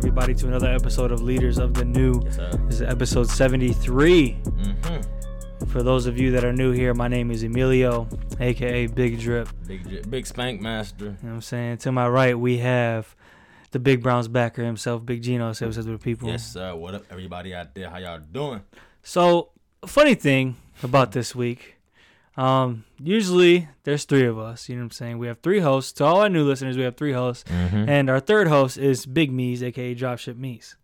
everybody, to another episode of Leaders of the New. Yes. This is episode 73. Mm-hmm. For those of you that are new here, my name is Emilio, aka Big Drip. Big J- big spank master. You know what I'm saying? To my right, we have the Big Browns backer himself, Big Gino. Say what's up to the people. Yes, sir. What up, everybody out there? How y'all doing? So, funny thing about this week, um, usually there's three of us. You know what I'm saying? We have three hosts. To all our new listeners, we have three hosts. Mm-hmm. And our third host is Big Meez, aka Dropship Meez.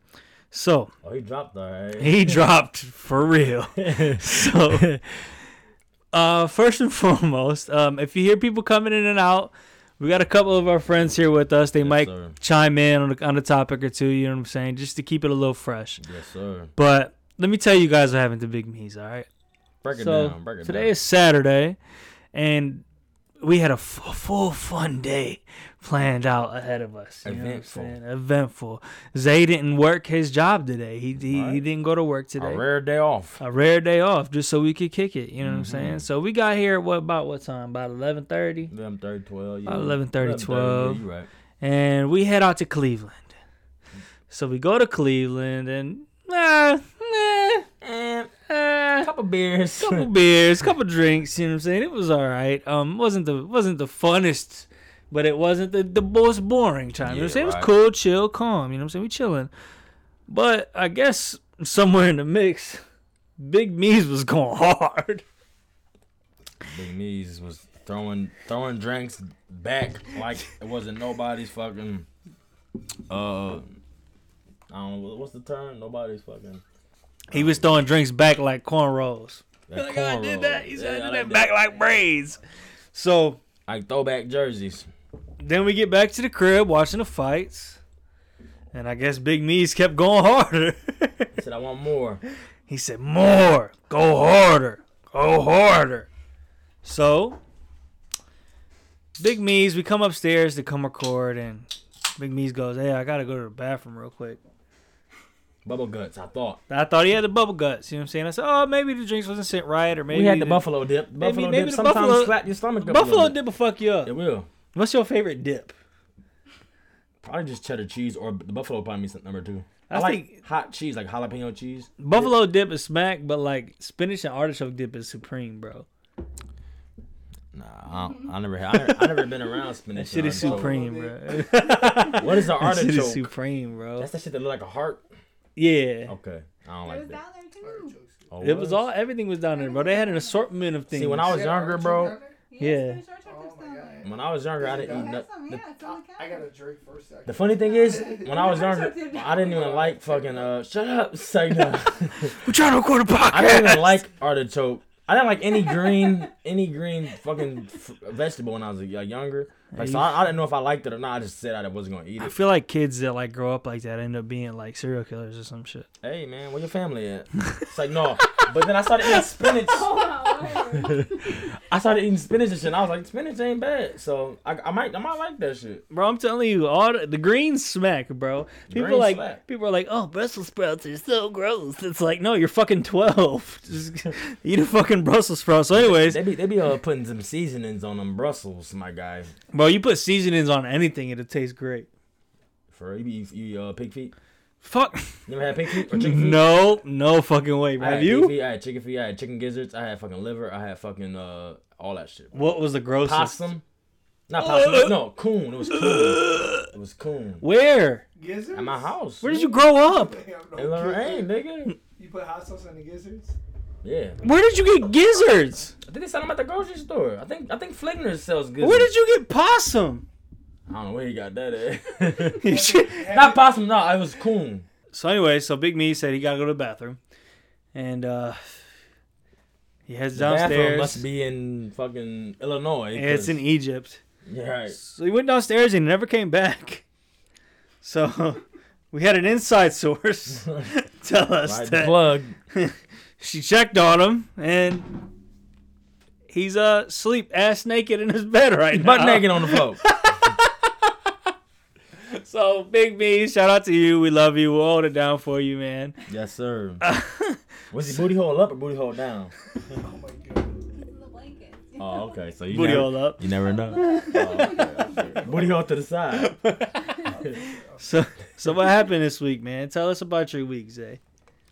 So, Oh, he dropped all right. he dropped for real. So, uh, first and foremost, um, if you hear people coming in and out, we got a couple of our friends here with us. They Yes, might sir. chime in on, the, on a topic or two, you know what I'm saying, just to keep it a little fresh. Yes, sir. But let me tell you guys what happened to Big Meez, all right? Break it so down. Break it today down. is Saturday, and we had a f- full fun day planned out ahead of us. You Eventful. Know what I'm saying? Eventful. Zay didn't work his job today. He he, he didn't go to work today. A rare day off. A rare day off, just so we could kick it. You know what I'm Mhm. saying? So we got here. What about what time? About 11:30, 11, 30, 12. Yeah. About 11:30, 12. Yeah, you right. and we head out to Cleveland. So we go to Cleveland, and nah, nah, And eh, couple beers. couple beers, couple drinks. You know what I'm saying? It was all right. Um, wasn't the wasn't the funnest, but it wasn't the, the most boring time. you know what I'm saying? It was cool, chill, calm. You know what I'm saying? We chilling. But I guess somewhere in the mix, Big Meez was going hard. Big Meez was throwing throwing drinks back like it wasn't nobody's fucking. Uh, I don't know what's the term. Nobody's fucking. He was throwing drinks back like cornrows. That Like, I did cornrow. that. He said, Yeah, I I did like that back like braids. So Like throwback jerseys. then we get back to the crib watching the fights. And I guess Big Meez kept going harder. he said I want more. he said, More. Go harder. Go harder. So Big Meez, we come upstairs to come record and Big Meez goes, Hey, I gotta go to the bathroom real quick. Bubble guts. I thought. I thought he had the bubble guts, you know what I'm saying? I said, Oh, maybe the drinks wasn't sent right, or maybe we had the the- buffalo dip. maybe- Buffalo maybe dip the sometimes buffalo- slap your stomach Buffalo dip will fuck you up. It will. What's your favorite dip? Probably just cheddar cheese or the buffalo probably means number two. I I, like think- hot cheese, like jalapeno cheese. Buffalo dip is smack, but like spinach and artichoke dip is supreme, bro. Nah, I, I never. I never, I never been around spinach. That shit is supreme, bro. What is the That shit is artichoke? supreme, bro. That's that shit that look like a heart. Yeah. Okay, I don't It like was that. down there too. Oh, It was all everything was down there, bro. They had an assortment of things. See, when I was younger, bro. Yeah. When I was younger, I didn't eat. Yeah, nut- some, the, yeah, it's on the I got a drink first. I the funny thing is, when I was younger, I didn't even like fucking. Uh, shut up, say no. We're trying to record a podcast. I didn't even like artichoke. I didn't like any green, any green fucking f- vegetable when I was like, younger. Like, so I, I didn't know if I liked it or not. I just said I wasn't gonna eat it. I feel like kids that like grow up like that end up being like serial killers or some shit. Hey man, where your family at? It's like no, but then I started eating spinach. I started eating spinach and shit. And I was like, spinach ain't bad, so I, I might, I might like that shit. Bro, I'm telling you, all the, the green smack, bro. People Green like smack. people are like, oh, Brussels sprouts are so gross. It's like, no, you're fucking twelve. Just eat a fucking Brussels sprout. So, anyways, They be, they be uh, putting some seasonings on them Brussels, my guy. Bro, you put seasonings on anything, it'll taste great. For you, be- you uh, pig feet. Fuck. You ever had pig feet or chicken feet? No, no fucking way. I Have had pig you? Feet, I had chicken feet. I had chicken gizzards. I had fucking liver. I had fucking uh all that shit. What was the grossest? Possum. Not possum. no, coon. It was coon. It was coon. Where? Gizzards? At my house. Where did you grow up? Damn, no In Lorain, gizzards. nigga. You put hot sauce on the gizzards? Yeah. Where did you get gizzards? I think they sell them at the grocery store. I think I think Fligner sells good. Where did you get possum? I don't know where he got that at. Not possum. No, it was coon. so anyway, so Big Me said he gotta go to the bathroom, and uh he heads The downstairs. must be in fucking Illinois. it's in Egypt. Yeah, right. So he went downstairs and never came back. So we had an inside source tell us Right, the that plug. She checked on him and he's uh sleep ass naked in his bed right now. Butt naked on the floor. So Big B, shout out to you. We love you. We'll hold it down for you, man. yes, sir. Was he booty hole up or booty hole down? Oh my god. Oh, okay. So you Booty never, hole up. You never know. Oh, okay, okay. Booty hole to the side. So So what happened this week, man? Tell us about your week, Zay.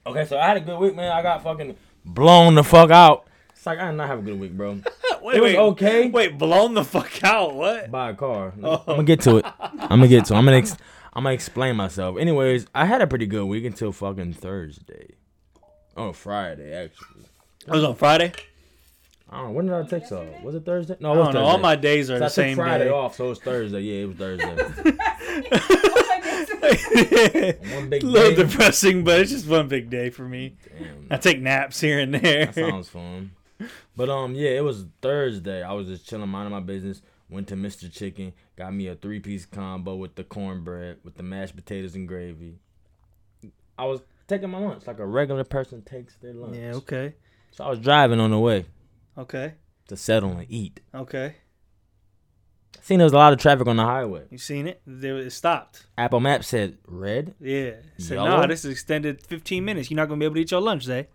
Okay, so I had a good week, man. I got fucking blown the fuck out. It's like I did not have a good week, bro. Wait, It was okay. Wait, blown the fuck out. What? Buy a car. Oh. I'm gonna get to it. I'm gonna get to. It. I'm gonna. Ex- I'm gonna explain myself. Anyways, I had a pretty good week until fucking Thursday. Oh, Friday actually. It was on Friday. I don't know. When did I take off? Was it Thursday? No, I it was don't know. Thursday. All my days are So the I took same Friday day. off, so it was Thursday. Yeah, it was Thursday. One big little day. depressing, but it's just one big day for me. Damn, I take naps here and there. that sounds fun. But um, yeah, it was Thursday. I was just chilling, minding my business. Went to Mr. Chicken, got me a three piece combo with the cornbread, with the mashed potatoes and gravy. I was taking my lunch like a regular person takes their lunch. yeah. Okay. So I was driving on the way Okay. to settle and eat. Okay. Seen there was a lot of traffic on the highway. You seen it? There it stopped. Apple Maps said red. Yeah. Said, nah, this is extended 15 minutes. You're not gonna be able to eat your lunch, Zay.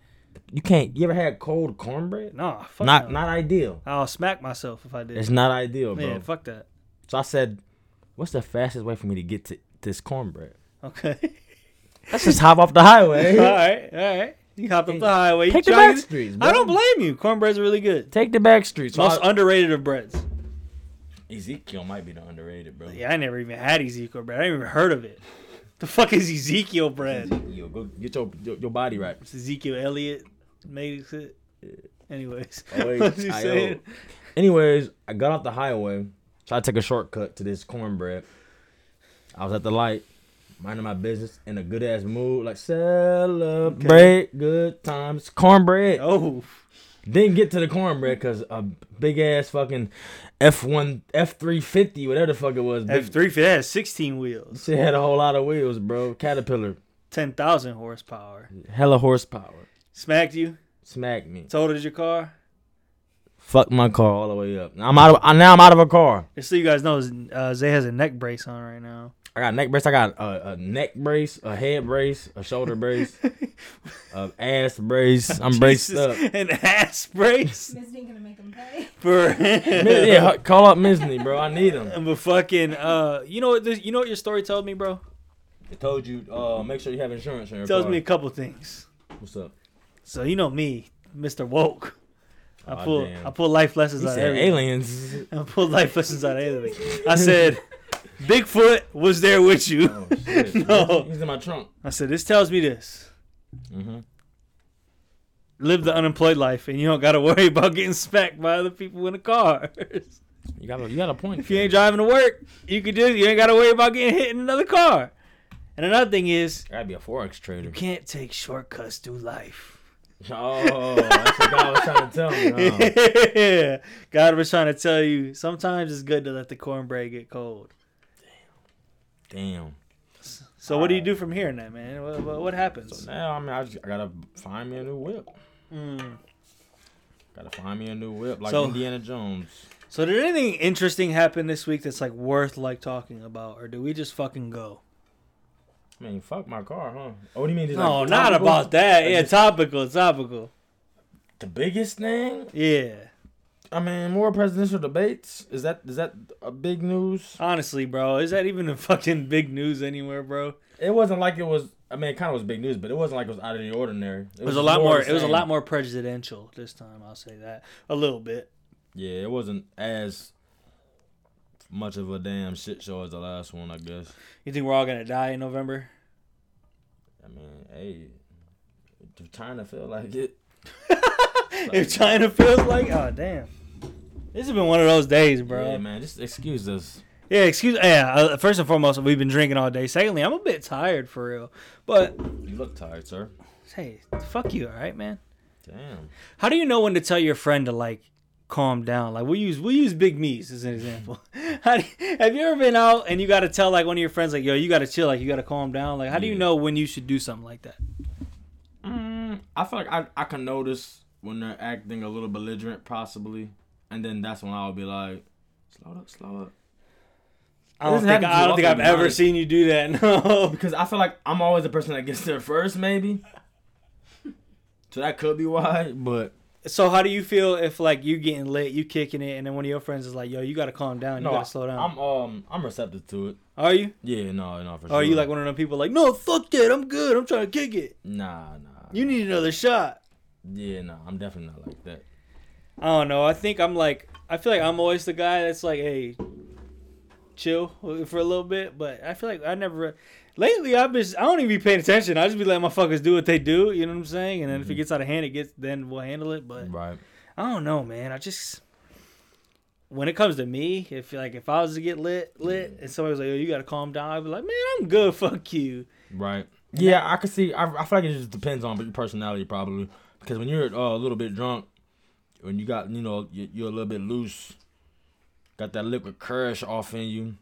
You can't. You ever had cold cornbread? Nah. Fuck not no. not ideal. I'll smack myself if I did. It's not ideal, bro. yeah. Fuck that. So I said, "What's the fastest way for me to get to this cornbread?" Okay. Let's just hop off the highway. all right. All right. You hopped off the highway. You Take the back streets. Bro. I don't blame you. Cornbread's really good. Take the back streets. Most I- underrated of breads. Ezekiel might be the underrated, bro. Yeah, I never even had Ezekiel bread. I never even heard of it. The fuck is Ezekiel bread? Ezekiel, go get your your, your body right. It's Ezekiel Elliott made it. Anyways, Oh, wait, what you saying? Anyways, I got off the highway, tried to take a shortcut to this cornbread. I was at the light, minding my business, in a good ass mood, like celebrate good times. Cornbread. Oh, Didn't get to the cornbread because a big ass fucking F one F three fifty, whatever the fuck it was. F three fit has sixteen wheels, It had a whole lot of wheels, bro. Caterpillar, ten thousand horsepower. hella horsepower. Smacked you. Smacked me. Totaled your car. Fucked my car all the way up. I'm out of. Now I'm out of a car. Just so you guys know, uh, Zay has a neck brace on right now. I got a neck brace. I got a, a neck brace, a head brace, a shoulder brace, a ass brace. I'm braced Jesus, up. An ass brace Miss ain't gonna make them pay. for. yeah, call up Misney, bro. I need him. But fucking, uh, you know what? This, you know what your story told me, bro. It told you, uh, make sure you have insurance on your tells car. me a couple things. What's up? So you know me, Mr. Woke. I Aw, pull damn. I pull life lessons He out of said aliens. I pull life lessons out of everything. I said, Bigfoot was there with you. Oh shit. No. He's in my trunk. I said, this tells me this. Mm-hmm. Live the unemployed life, and you don't got to worry about getting smacked by other people in the cars. You got a, you got a point. if you ain't driving to work, you could just you ain't got to worry about getting hit in another car. And another thing is, I gotta be a forex trader. you can't take shortcuts through life. Oh, that's what God was trying to tell me. Huh? yeah. God was trying to tell you sometimes it's good to let the cornbread get cold. Damn. So what do you do from here, now, man? What, what, what happens? So now I mean I, just, I gotta find me a new whip. Mm. Gotta find me a new whip like So- Indiana Jones. So did anything interesting happen this week that's like worth like talking about, or do we just fucking go? I mean, fuck my car, huh? Oh, what do you mean? just, No, like, not about that. Like, Yeah, topical, topical. the biggest thing. Yeah. I mean, more presidential debates. Is that is that a big news? Honestly, bro, is that even a fucking big news anywhere, bro? It wasn't like it was. I mean, it kind of was big news, but it wasn't like it was out of the ordinary. It was a lot more. It was a lot more presidential this time. I'll say that a little bit. Yeah, it wasn't as much of a damn shit show as the last one, I guess. You think we're all gonna die in November? I mean, hey, if China feel like it. if China feels like, oh damn, this has been one of those days, bro. Yeah, man, just excuse us. Yeah, excuse. Yeah, uh, first and foremost, we've been drinking all day. Secondly, I'm a bit tired for real. But You look tired, sir. hey, fuck you, all right, man. Damn. How do you know when to tell your friend to like calm down? Like we use we use Big Meez as an example. How do have you ever been out and you got to tell like one of your friends like, yo, you got to chill, like you got to calm down? Like how do you Yeah. know when you should do something like that? Mm, I feel like I, I can notice when they're acting a little belligerent, possibly, and then that's when I'll be like, slow up, slow up. I don't think I don't think I've ever honest. seen you do that. No. Because I feel like I'm always the person that gets there first, maybe. So that could be why, but So how do you feel if like you getting lit, you kicking it, and then one of your friends is like, "Yo, you gotta calm down. You gotta slow down." I'm um I'm receptive to it. Are you? Yeah, no, no, for Or sure. are you like one of them people like, "No, fuck that. I'm good. I'm trying to kick it. Nah, nah. You need another shot." Yeah, nah. I'm definitely not like that. I don't know. I think I'm like I feel like I'm always the guy that's like, hey, chill for a little bit. But I feel like I never. Lately, I've been. I don't even be paying attention. I just be letting my fuckers do what they do. You know what I'm saying? And then if it Mhm. gets out of hand, it gets. Then we'll handle it. But Right. I don't know, man. I just. When it comes to me, if like if I was to get lit, lit, and somebody was like, "Oh, you gotta calm down," I'd be like, "Man, I'm good. Fuck you." Right. Yeah, I can see. I, I feel like it just depends on your personality, probably. Because when you're uh, a little bit drunk, when you got, you know, you- you're a little bit loose, got that liquid courage off in you.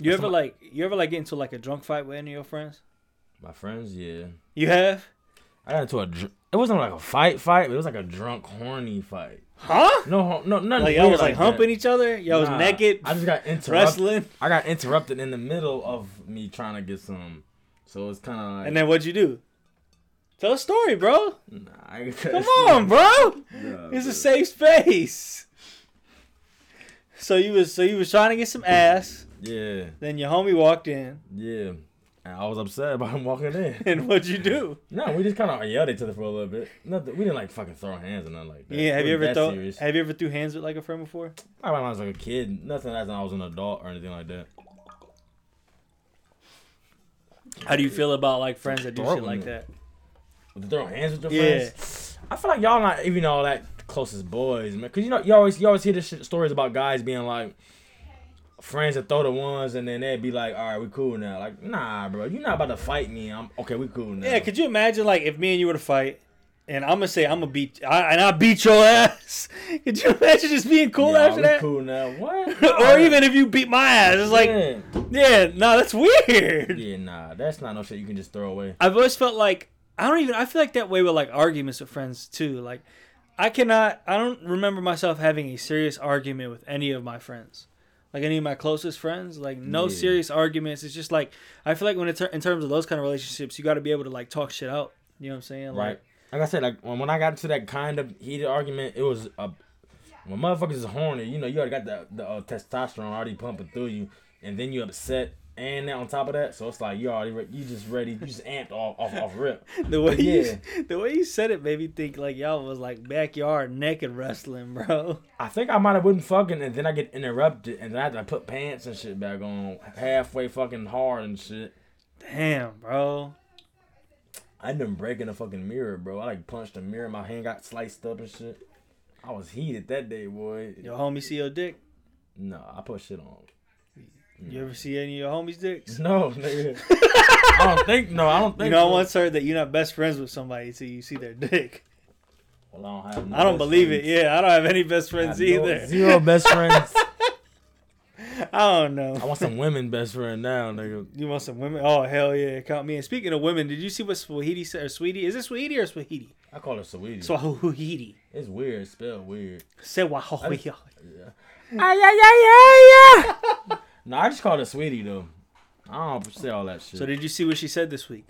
You ever like you ever like get into like a drunk fight with any of your friends? My friends, yeah. You have? I got into a. Dr- it wasn't like a fight, fight. But it was like a drunk, horny fight. Huh? No, no, nothing. Like y'all was like that. humping each other. Y'all was naked, I just got interrupted. wrestling. I got interrupted in the middle of me trying to get some. So it's kind of like. And then what'd you do? Tell a story, bro. Nah, I, Come on, bro. Nah, It's a safe space. So you was so you was trying to get some ass. Yeah, Then your homie walked in, yeah. And I was upset about him walking in. and what'd you do? No, we just kind of yelled at each other for a little bit. Nothing. We didn't like fucking throw hands or nothing like that. Yeah, have It you ever that throw serious. Have you ever threw hands with like a friend before? I when I was like a kid. Nothing as I was an adult or anything like that. How do you feel about like friends that do shit like that? To throw hands with your Yeah. friends. I feel like y'all not even all that closest boys, man. Cause you know you always you always hear the shit, stories about guys being like friends that throw the ones and then they'd be like, all right, we cool now. Like, nah, bro, you not about to fight me. I'm okay. We cool now. Yeah, could you imagine like if me and you were to fight, and I'm gonna say I'm gonna beat, I, and I beat your ass. Could you imagine just being cool Yeah, after we that? Cool now. What? or even if you beat my ass, it's like, yeah. yeah, no, that's weird. yeah, nah, that's not no shit you can just throw away. I've always felt like I don't even. I feel like that way with like arguments with friends too. Like I cannot. I don't remember myself having a serious argument with any of my friends. Like any of my closest friends, like no Yeah. serious arguments. It's just like I feel like when it's in terms of those kind of relationships, you got to be able to like talk shit out. You know what I'm saying? Like, Right. Like I said, like when, when I got into that kind of heated argument, it was a when motherfuckers is horny. You know, you already got the the uh, testosterone already pumping through you, and then you upset, and now on top of that, so it's like you already re- you just ready, you just amped off off, off rip. The way Yeah. you the way you said it made me think like y'all was like backyard naked wrestling, bro. I think I might have been fucking, and then I get interrupted, and then I had to put pants and shit back on halfway fucking hard and shit. Damn, bro. I didn't break in the fucking mirror, bro. I like punched the mirror, my hand got sliced up and shit. I was heated that day, boy. Your homie see your dick? No, I put shit on. You ever see any of your homies' dicks? No, nigga. I don't think. No, I don't think. You know, I once heard that you're not best friends with somebody until you see their dick. Well, I don't have. No I don't believe it. Yeah, I don't have any best friends have no- either. zero best friends. I don't know. I want some women best friend now, nigga. You want some women? Oh hell yeah, count me in. Speaking of women, did you see what Swahili said or Sweetie? Is it Sweetie or Swahili? I call her sweetie. Swahili. it's weird. It's spelled weird. Swahili. Yeah. Ay, ay, ay, ay, No, I just call her sweetie though. I don't say all that shit. So did you see what she said this week?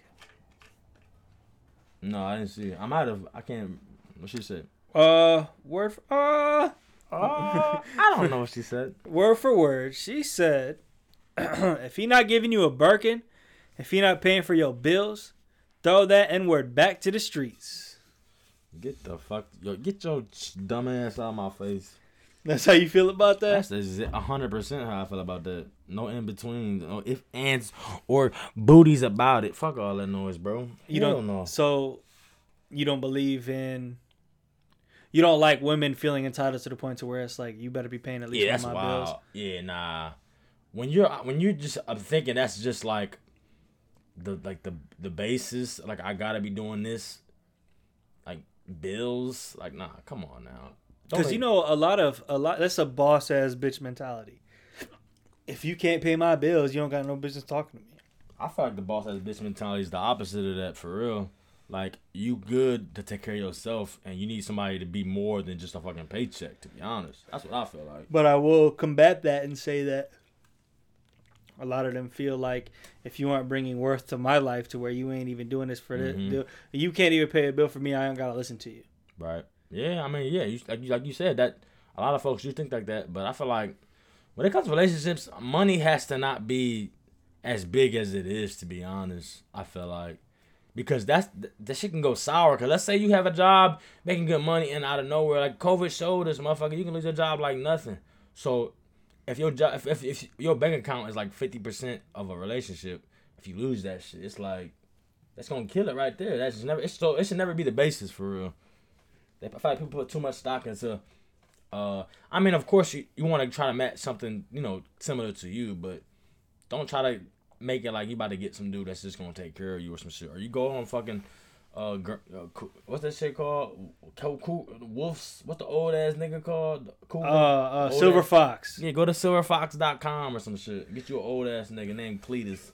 no, I didn't see it. I might have. I can't. What she said? Uh, word for uh, Uh, I don't know what she said. word for word. She said, if he not giving you a Birkin, if he not paying for your bills, throw that N word back to the streets. Get the fuck, yo, get your dumb ass out of my face. That's how you feel about that. That's a hundred percent how I feel about that. No in between, no if ands or booties about it. Fuck all that noise, bro. You Hell don't know. So you don't believe in. You don't like women feeling entitled to the point to where it's like you better be paying at least Yeah, that's my wild. bills. Yeah, nah. When you're when you're just I'm thinking that's just like the like the the basis. Like I gotta be doing this. Like bills. Like nah, come on now. Don't Because you know a lot of a lot. That's a boss ass bitch mentality. If you can't pay my bills, you don't got no business talking to me. I feel like the boss ass bitch mentality is the opposite of that for real. Like you good to take care of yourself, and you need somebody to be more than just a fucking paycheck. To be honest, that's what I feel like. But I will combat that and say that a lot of them feel like if you aren't bringing worth to my life to where you ain't even doing this for Mhm. the, you can't even pay a bill for me. I don't gotta listen to you. Right. Yeah, I mean, yeah, you, like you like you said that a lot of folks do think like that, but I feel like when it comes to relationships, money has to not be as big as it is. To be honest, I feel like because that's that shit can go sour. Cause let's say you have a job making good money and out of nowhere, like COVID showed us, motherfucker, you can lose your job like nothing. So if your job, if, if, if your bank account is like fifty percent of a relationship, if you lose that shit, it's like that's gonna kill it right there. That's never. It's so it should never be the basis for real. I feel like people put too much stock into. Uh, I mean, of course, you, you want to try to match something you know similar to you, but don't try to make it like you about to get some dude that's just gonna take care of you or some shit. Or you go on fucking uh, uh what's that shit called? Wolves. What the old ass nigga called? Cool. Uh, uh, Silver ass- Fox. Yeah, go to silverfox.com or some shit. Get you an old ass nigga named Cletus.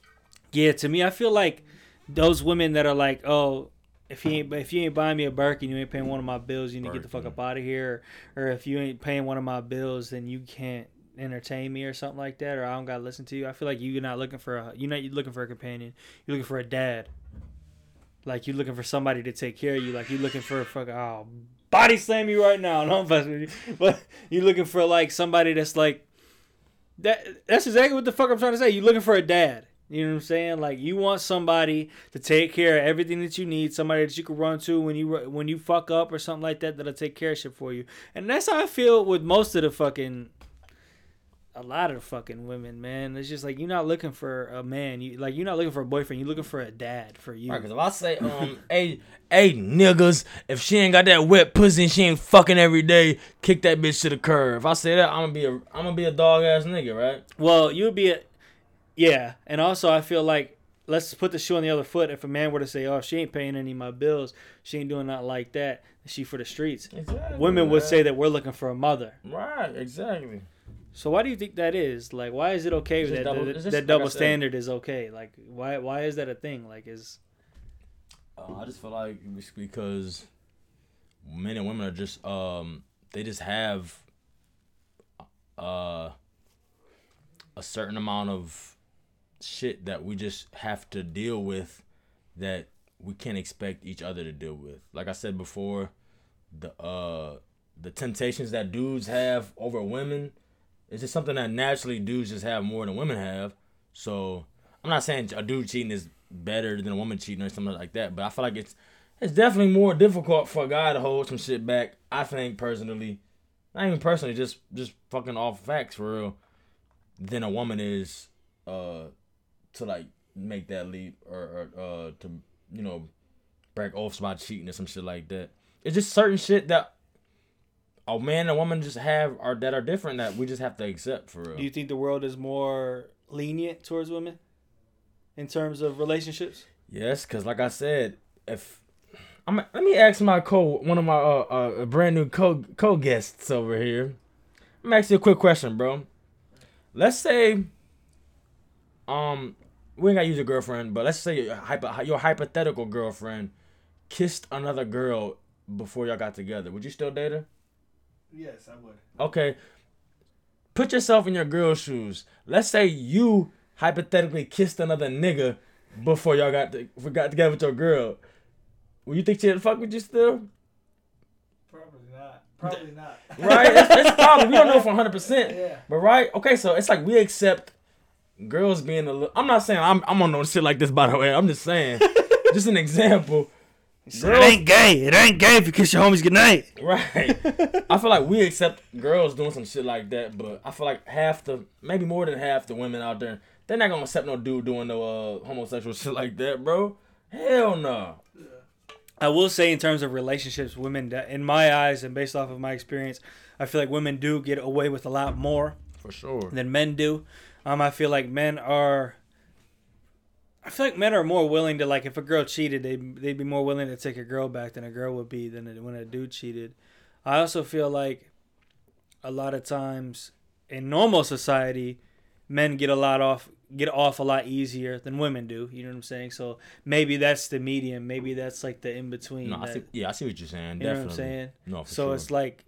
Yeah, to me, I feel like those women that are like, oh, if you ain't if you ain't buying me a Birkin, you ain't paying one of my bills. You need to get the fuck up out of here. Or, or if you ain't paying one of my bills, then you can't entertain me or something like that. Or I don't gotta listen to you. I feel like you're not looking for a you're not you're looking for a companion. You're looking for a dad. Like you're looking for somebody to take care of you. Like you're looking for a fucking oh body slam you right now. No, you. But you're looking for like somebody that's like that. That's exactly what the fuck I'm trying to say. You're looking for a dad. You know what I'm saying? Like you want somebody to take care of everything that you need, somebody that you can run to when you when you fuck up or something like that that'll take care of shit for you. And that's how I feel with most of the fucking a lot of the fucking women, man. It's just like you're not looking for a man. You like you're not looking for a boyfriend. You're looking for a dad for you. Right, cause if I say, um, hey, hey, niggas, if she ain't got that wet pussy and she ain't fucking every day, kick that bitch to the curb. If I say that, I'm gonna be a, I'm gonna be a dog ass nigga, right? Well, you would be a yeah, and also I feel like let's put the shoe on the other foot. If a man were to say, "Oh, she ain't paying any of my bills, she ain't doing nothing like that, she for the streets," Exactly. women would say that we're looking for a mother. Right, exactly. So why do you think that is? Like, why is it okay It's that double- that, it's that like double said. standard is okay? Like, why why is that a thing? Like, is Uh, I just feel like it's because men and women are just um they just have uh a certain amount of shit that we just have to deal with that we can't expect each other to deal with. Like I said before, the uh the temptations that dudes have over women is just something that naturally dudes just have more than women have. So I'm not saying a dude cheating is better than a woman cheating or something like that, but I feel like it's it's definitely more difficult for a guy to hold some shit back. I think personally, not even personally, just just fucking off facts for real, than a woman is uh to like make that leap or, or uh to you know break off about cheating or some shit like that. It's just certain shit that a man and a woman just have are that are different that we just have to accept for real. do you think the world is more lenient towards women in terms of relationships? Yes, cause like I said, if I'm let me ask my co one of my uh, uh brand new co co guests over here. I'm gonna you a quick question, bro. Let's say, um, we ain't gotta use a girlfriend, but let's say your, hypo, your hypothetical girlfriend kissed another girl before y'all got together. Would you still date her? Yes, I would. Okay. Put yourself in your girl's shoes. Let's say you hypothetically kissed another nigga before y'all got to, got together with your girl. Would you think she'd fuck with you still? Probably not. Probably not. Right? it's, it's probably we don't know for 100. percent Yeah. But right? Okay, so it's like we accept girls being a little. I'm not saying I'm I'm on no shit like this by the way. I'm just saying, just an example. it ain't gay. It ain't gay if you kiss your homies goodnight. Right. I feel like we accept girls doing some shit like that, but I feel like half the, maybe more than half the women out there, they're not gonna accept no dude doing no uh, homosexual shit like that, bro. Hell no. I will say, in terms of relationships, women, that- in my eyes and based off of my experience, I feel like women do get away with a lot more For sure. than men do. Um, I feel like men are. I feel like men are more willing to like if a girl cheated, they they'd be more willing to take a girl back than a girl would be than when a dude cheated. I also feel like a lot of times in normal society, men get a lot off get off a lot easier than women do. You know what I'm saying? So maybe that's the medium. Maybe that's like the in between. No, I see, yeah, I see what you're saying. You know what I'm saying? No, so sure. it's like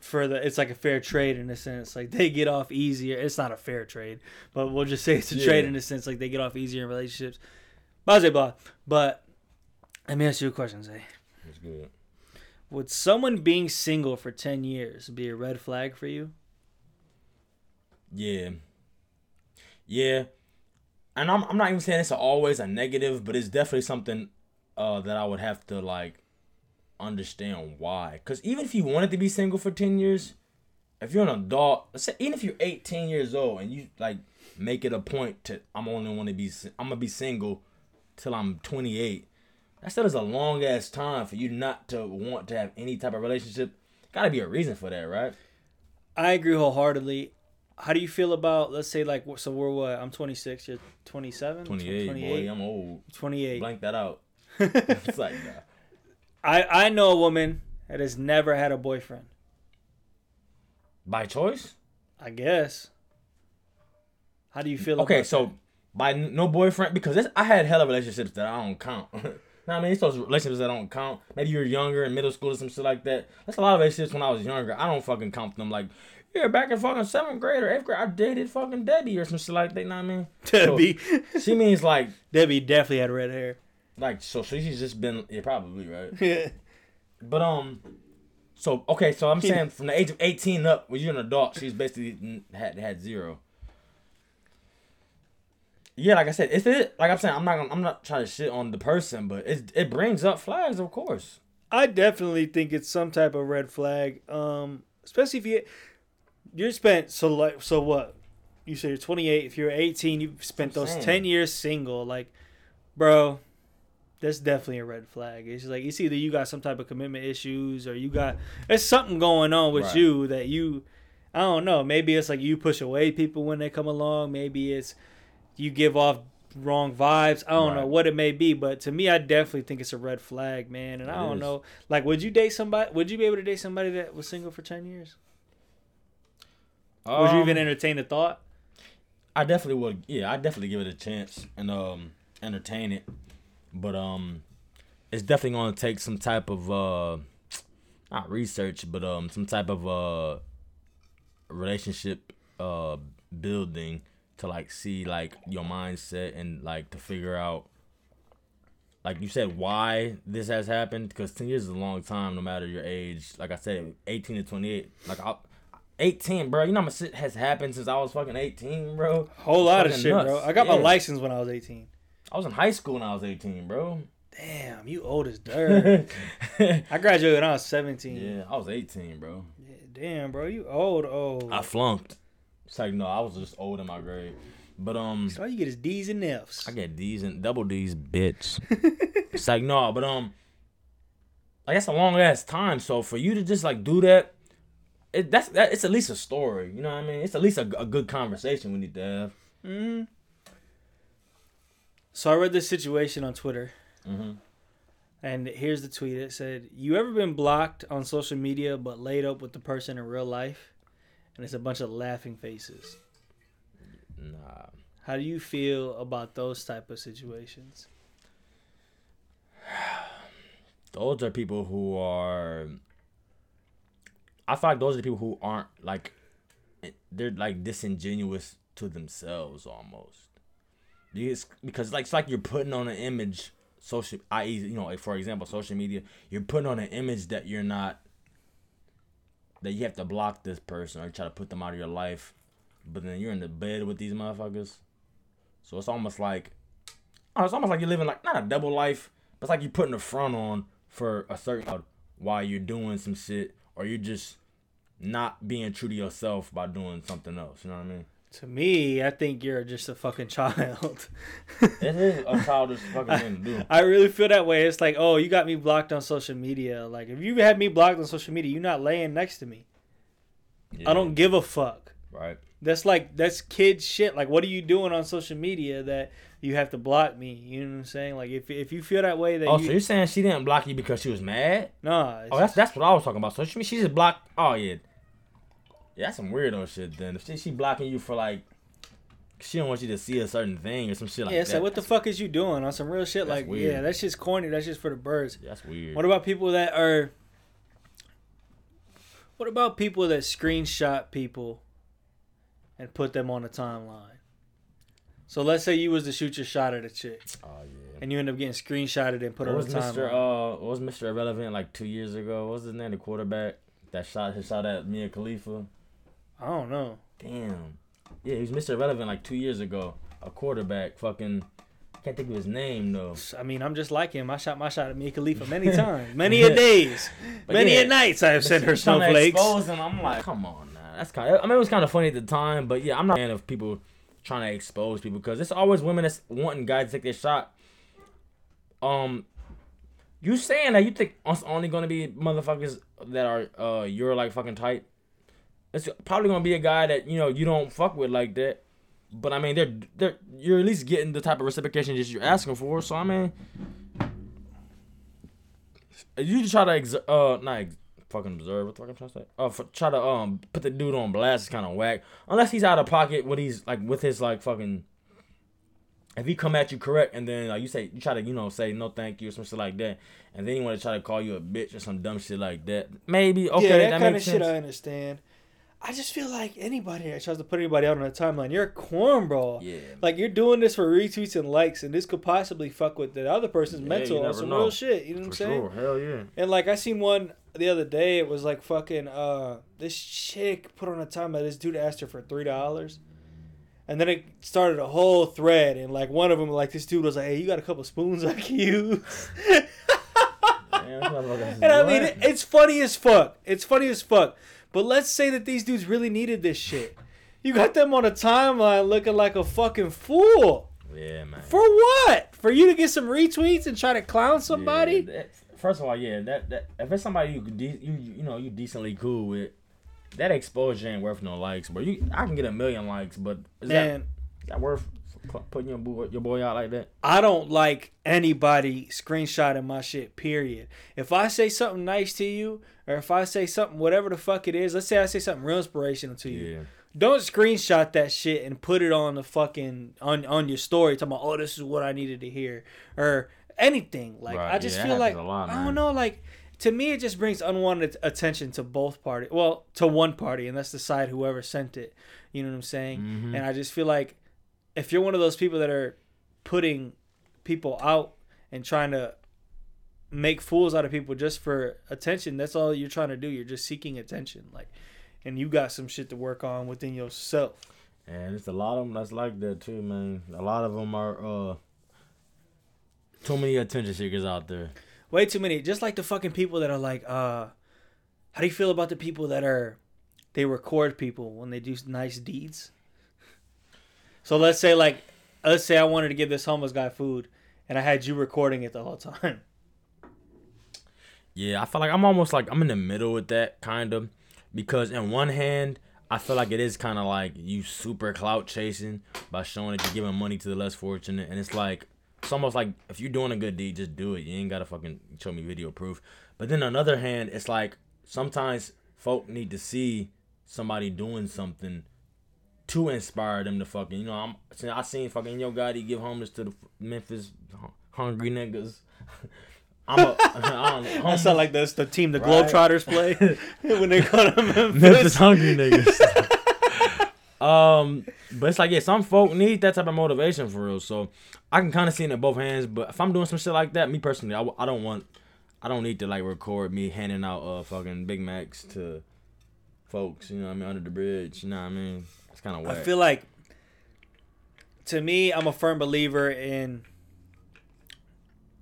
for the it's like a fair trade in a sense. Like they get off easier. It's not a fair trade, but we'll just say it's a trade in a sense. Like they get off easier in relationships. Blah blah blah. But let me ask you a question, Zay. It's good. Would someone being single for 10 years be a red flag for you? Yeah. Yeah. And I'm I'm not even saying it's always a negative, but it's definitely something uh that I would have to like understand why. Cause even if you wanted to be single for ten years, if you're an adult, say even if you're 18 years old and you like make it a point to I'm only want to be I'm gonna be single till I'm 28. That still is a long ass time for you not to want to have any type of relationship. Gotta be a reason for that, right? I agree wholeheartedly. How do you feel about, let's say, like, so we're what? I'm 26, you're 27? 28, 28? boy, I'm old. 28. Blank that out. it's like nah. I, I know a woman that has never had a boyfriend. by choice. I guess. How do you feel Okay, so by no boyfriend because this, I had hella relationships that I don't count. What I mean, it's those relationships that don't count. Maybe you're younger in middle school or some shit like that. That's a lot of relationships when I was younger. I don't fucking count them like, yeah, back in fucking seventh grade or eighth grade, I dated fucking Debbie or some shit like that. You know what I mean? that? Debbie. She means like, Debbie definitely had red hair. Like so. So she's just been, yeah, probably right. Yeah. But um, so okay, so I'm saying from the age of 18 up, when you're an adult, she's basically had had zero. Yeah, like I said, it's it. Like I'm saying, I'm not gonna, I'm not trying to shit on the person, but it it brings up flags, of course. I definitely think it's some type of red flag. Um, especially if you you're spent so like so what? You say you're 28. If you're 18, you've spent those saying. 10 years single. Like, bro, that's definitely a red flag. It's like it's either you got some type of commitment issues or you got there's something going on with Right. you that you I don't know. Maybe it's like you push away people when they come along. Maybe it's you give off wrong vibes. I don't know what it may be, but to me, I definitely think it's a red flag, man. And I don't is. know, like, would you date somebody? Would you be able to date somebody that was single for ten years? would you even Um, entertain the thought? I definitely would. Yeah, I definitely give it a chance and um entertain it, but um, it's definitely gonna take some type of uh, not research, but um, some type of uh, relationship uh building to like see like your mindset and like to figure out. Like you said, why this has happened? Because ten years is a long time, no matter your age. Like I said, eighteen to twenty-eight. Like I, 18, bro. You know how much shit has happened since I was fucking 18, bro. Whole lot of shit, bro. I got my license when I was eighteen. I was in high school when I was 18, bro. Damn, you old as dirt. I graduated when I was seventeen. yeah, I was 18, bro. Yeah, Damn, bro, you old, old. I flunked. It's like no, I was just old in my grade. But um, So all you get is D's and F's. I get D's and double D's, bitch. it's like no, but um, like that's a long ass time. So for you to just like do that, it that's that it's at least a story. You know what I mean? It's at least a, a good conversation we need to have. hmm So I read this situation on Twitter, Mm-hmm. and here's the tweet. It said, "You ever been blocked on social media but laid up with the person in real life?" And it's a bunch of laughing faces. Nah. How do you feel about those type of situations? those are people who are I feel like those are the people who aren't like they're like disingenuous to themselves almost. Because because like it's like you're putting on an image social i.e. you know like for example social media you're putting on an image that you're not that you have to block this person or try to put them out of your life but then you're in the bed with these motherfuckers so it's almost like oh, it's almost like you're living like not a double life but it's like you're putting a front on for a certain while you're doing some shit or you're just not being true to yourself by doing something else you know what i mean To me, I think you're just a fucking child. it is a childish fucking thing to do I really feel that way. It's like, oh, you got me blocked on social media. Like, if you had me blocked on social media, you're not laying next to me. I don't give a fuck. right That's like that's kid shit. Like, what are you doing on social media that you have to block me? You know what I'm saying? Like, if if you feel that way, that oh you so you're saying she didn't block you because she was mad nah. oh that's just- that's what i was talking about so she, she just blocked oh yeah yeah that's some weirdo shit then if she, she blocking you for like she don't want you to see a certain thing or some shit like yeah. that Yeah, So what the fuck is you doing on some real shit? That's like, weird. yeah, that's just corny. That's just for the birds. that's weird What about people that are? What about people that screenshot people and put them on the timeline? So let's say you was to shoot your shot at a chick, Oh yeah. and you end up getting screenshotted and put What on was the Mr. timeline. Uh, what was Mr. Irrelevant like two years ago? What was his name? The quarterback that shot his shot at Mia Khalifa. I don't know. Damn. Yeah, he was Mr. Irrelevant like two years ago. A quarterback. Fucking. Can't think of his name though. I mean, I'm just like him. I shot my shot at Mia Khalifa many times, many a days, But many yeah, a nights. I have sent her He's trying to snowflakes. expose him. I'm like, come on, now. That's kind. Of, I mean, it was kind of funny at the time, but yeah, I'm not a fan of people trying to expose people because it's always women that's wanting guys to take their shot. Um, you saying that you think it's only gonna be motherfuckers that are uh you're like fucking type? It's probably gonna be a guy that you know you don't fuck with like that. But I mean, they're they're you're at least getting the type of reciprocation that you're asking for. So I mean, you just try to ex- uh not ex- fucking observe. What the fuck I'm trying to say? Uh, for, try to um put the dude on blast is kind of whack. Unless he's out of pocket, what he's like with his like fucking. If he come at you correct and then like you say you try to you know say no thank you or some shit like that, and then you want to try to call you a bitch or some dumb shit like that, maybe okay yeah, that, that, kind of shit. I understand. I just feel like anybody that tries to put anybody out on a timeline, you're a cornball. yeah, Like you're doing this for retweets and likes, and this could possibly fuck with the other person's Yeah, mental or some know. real shit. You know what I'm saying? sure, hell yeah. And like I seen one the other day, it was like fucking uh this chick put on a time that this dude asked her for three dollars. And then it started a whole thread and like one of them like this dude was like, Hey, you got a couple spoons I can use Man, this motherfucker is And I mean it, it's funny as fuck. It's funny as fuck. But let's say that these dudes really needed this shit. You got them on a timeline looking like a fucking fool. yeah, man. For what? For you to get some retweets and try to clown somebody? Yeah, that- first of all, yeah, that that if it's somebody you de- you you know you decently cool with, that exposure ain't worth no likes. But you, I can get a million likes, but is Man, is that worth putting your boy, your boy out like that? I don't like anybody screenshotting my shit, period. If I say something nice to you, or if I say something, whatever the fuck it is, let's say I say something real inspirational to you. Yeah, Don't screenshot that shit and put it on the fucking on on your story talking about oh this is what I needed to hear or anything. Like Right, I just yeah, feel like lot, I don't know, like to me it just brings unwanted attention to both parties. Well, to one party, and that's the side whoever sent it. You know what I'm saying? Mhm. And I just feel like if you're one of those people that are putting people out and trying to make fools out of people just for attention, that's all you're trying to do. You're just seeking attention. Like and you got some shit to work on within yourself. and it's a lot of them that's like that too, man. A lot of them are uh too many attention seekers out there. Way too many. Just like the fucking people that are like, uh, how do you feel about the people that are, they record people when they do nice deeds? So let's say like, let's say I wanted to give this homeless guy food, and I had you recording it the whole time. Yeah, I feel like I'm almost like I'm in the middle with that kind of because in one hand I feel like it is kind of like you super clout chasing by showing that you're giving money to the less fortunate, and it's like it's almost like if you're doing a good deed, just do it. You ain't gotta fucking show me video proof. But then on the other hand, it's like sometimes folk need to see somebody doing something to inspire them to fucking you know I'm I seen fucking Yo Gotti give homeless to the Memphis hungry niggas. I'm a, I don't know, That homeless- sound like that's the team the Right. Globetrotters play when they go to Memphis Memphis. hungry niggas. um, but it's like yeah, some folk need that type of motivation for real. So I can kind of see it in both hands. But if I'm doing some shit like that, me personally, I don't want, I don't need to like record me handing out uh fucking Big Macs to folks. You know what I mean under the bridge. You know what I mean? It's kind of I feel like, to me, I'm a firm believer in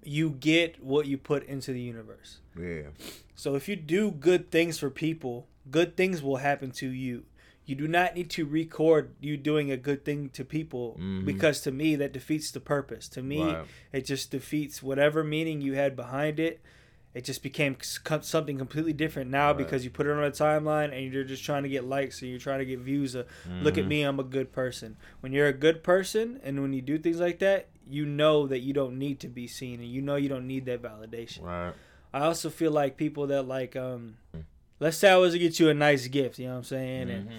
you get what you put into the universe. yeah. So if you do good things for people, good things will happen to you. You do not need to record you doing a good thing to people Mhm. because to me that defeats the purpose. To me, it just defeats whatever meaning you had behind it. It just became something completely different now Right. because you put it on a timeline and you're just trying to get likes and you're trying to get views. Of, Look at Mhm. me, I'm a good person. When you're a good person and when you do things like that, you know that you don't need to be seen and you know you don't need that validation. Right. I also feel like people that like um let's say I was to get you a nice gift, you know what I'm saying? And Mhm.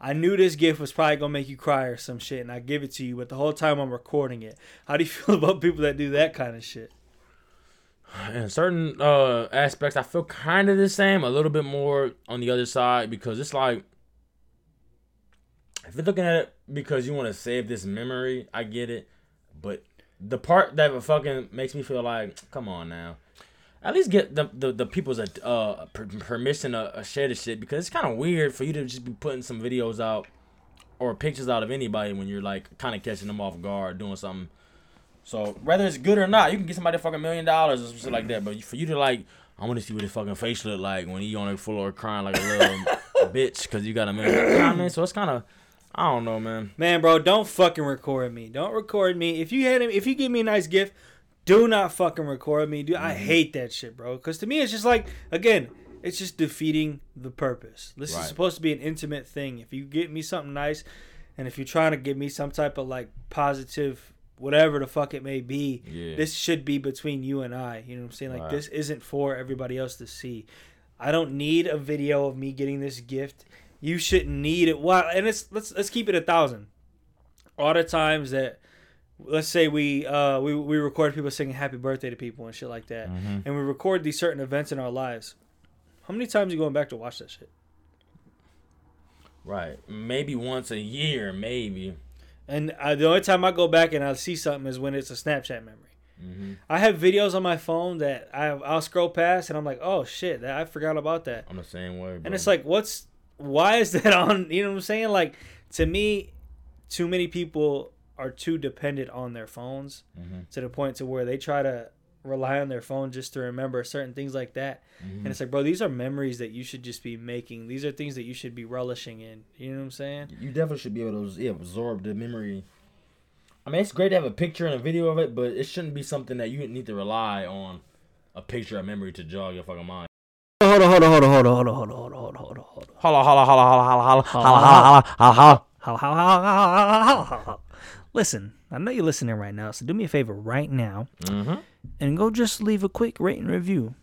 I knew this gift was probably gonna make you cry or some shit and I give it to you, but the whole time I'm recording it. How do you feel about people that do that kind of shit? in certain uh aspects i feel kind of the same a little bit more on the other side because it's like if you're looking at it because you want to save this memory, I get it. But the part that fucking makes me feel like, come on now, at least get the the, the people's uh permission to uh, share this shit because it's kind of weird for you to just be putting some videos out or pictures out of anybody when you're like kind of catching them off guard doing something. So whether it's good or not, you can get somebody a fucking million dollars or some shit like that. But for you to like, I want to see what his fucking face look like when he on the floor crying like a little bitch because you got a million. You know I mean? So it's kind of, I don't know, man. Man, bro, don't fucking record me. Don't record me. If you had him, if you give me a nice gift, do not fucking record me. Dude, I Mm-hmm. hate that shit, bro. Because to me, it's just like again, it's just defeating the purpose. This Right. is supposed to be an intimate thing. If you get me something nice, and if you're trying to give me some type of like positive, whatever the fuck it may be, Yeah. this should be between you and I. You know what I'm saying? Like Right. this isn't for everybody else to see. I don't need a video of me getting this gift. You shouldn't need it. Why? And it's let's let's keep it a thousand. All the times that let's say we uh we we record people singing happy birthday to people and shit like that, Mhm. and we record these certain events in our lives. How many times you going back to watch that shit? Right. Maybe once a year, maybe. And uh, the only time I go back and I see something is when it's a Snapchat memory. hmm I have videos on my phone that I I'll scroll past and I'm like, oh shit, that, I forgot about that. I'm the same way. Bro. And it's like, what's why is that on? You know what I'm saying? Like to me, too many people are too dependent on their phones Mhm. to the point to where they try to rely on their phone just to remember certain things like that. Mhm. And it's like, bro, these are memories that you should just be making. These are things that you should be relishing in. You know what I'm saying? you definitely should be able to yeah, absorb the memory. I mean, it's great to have a picture and a video of it, but it shouldn't be something that you need to rely on a picture of memory to jog your fucking mind. Hold on, hold on, hold on, hold on, hold on, hold on, hold on, hold on, hold on, hold on. Holla, holla, holla, holla, holla, holla, holla, holla, holla, holla. How, how. Listen, I know you're listening right now, so do me a favor right now Mm-hmm. and go just leave a quick rating review.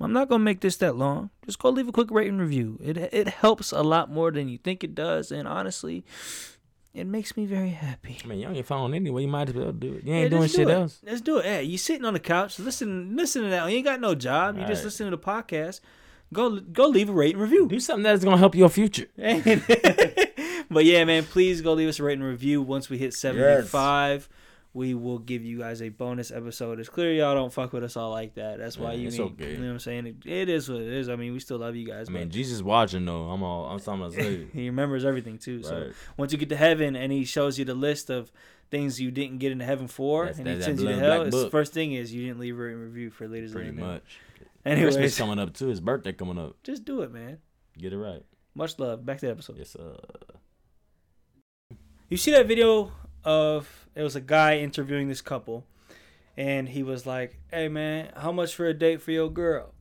I'm not gonna make this that long. Just go leave a quick rating review. It it helps a lot more than you think it does, and honestly, it makes me very happy. I mean, you on your phone anyway. You might as well do it. You Yeah, ain't doing just shit it. else. Let's do it. Hey, you sitting on the couch, listen, listen to that. You ain't got no job. You just Right. listen to the podcast. Go, go leave a rating review. Do something that's gonna help your future. but yeah, man, please go leave us a rating review. Once we hit 75, we will give you guys a bonus episode. It's clear y'all don't fuck with us all like that. That's why Yeah, you it's need, okay. You know what I'm saying? It, it is what it is. I mean, we still love you guys. I mean, Jesus watching though. I'm all. I'm something to say. he remembers everything too. So once you get to heaven and he shows you the list of things you didn't get into heaven for, That's- and he that- that sends you to hell, his first thing is you didn't leave a review for Leaders Pretty much. Anyways, Christmas coming up too. His birthday coming up. just do it, man. Get it right. Much love. Back to the episode. Yes, uh. You see that video of it was a guy interviewing this couple, and he was like, "Hey man, how much for a date for your girl?"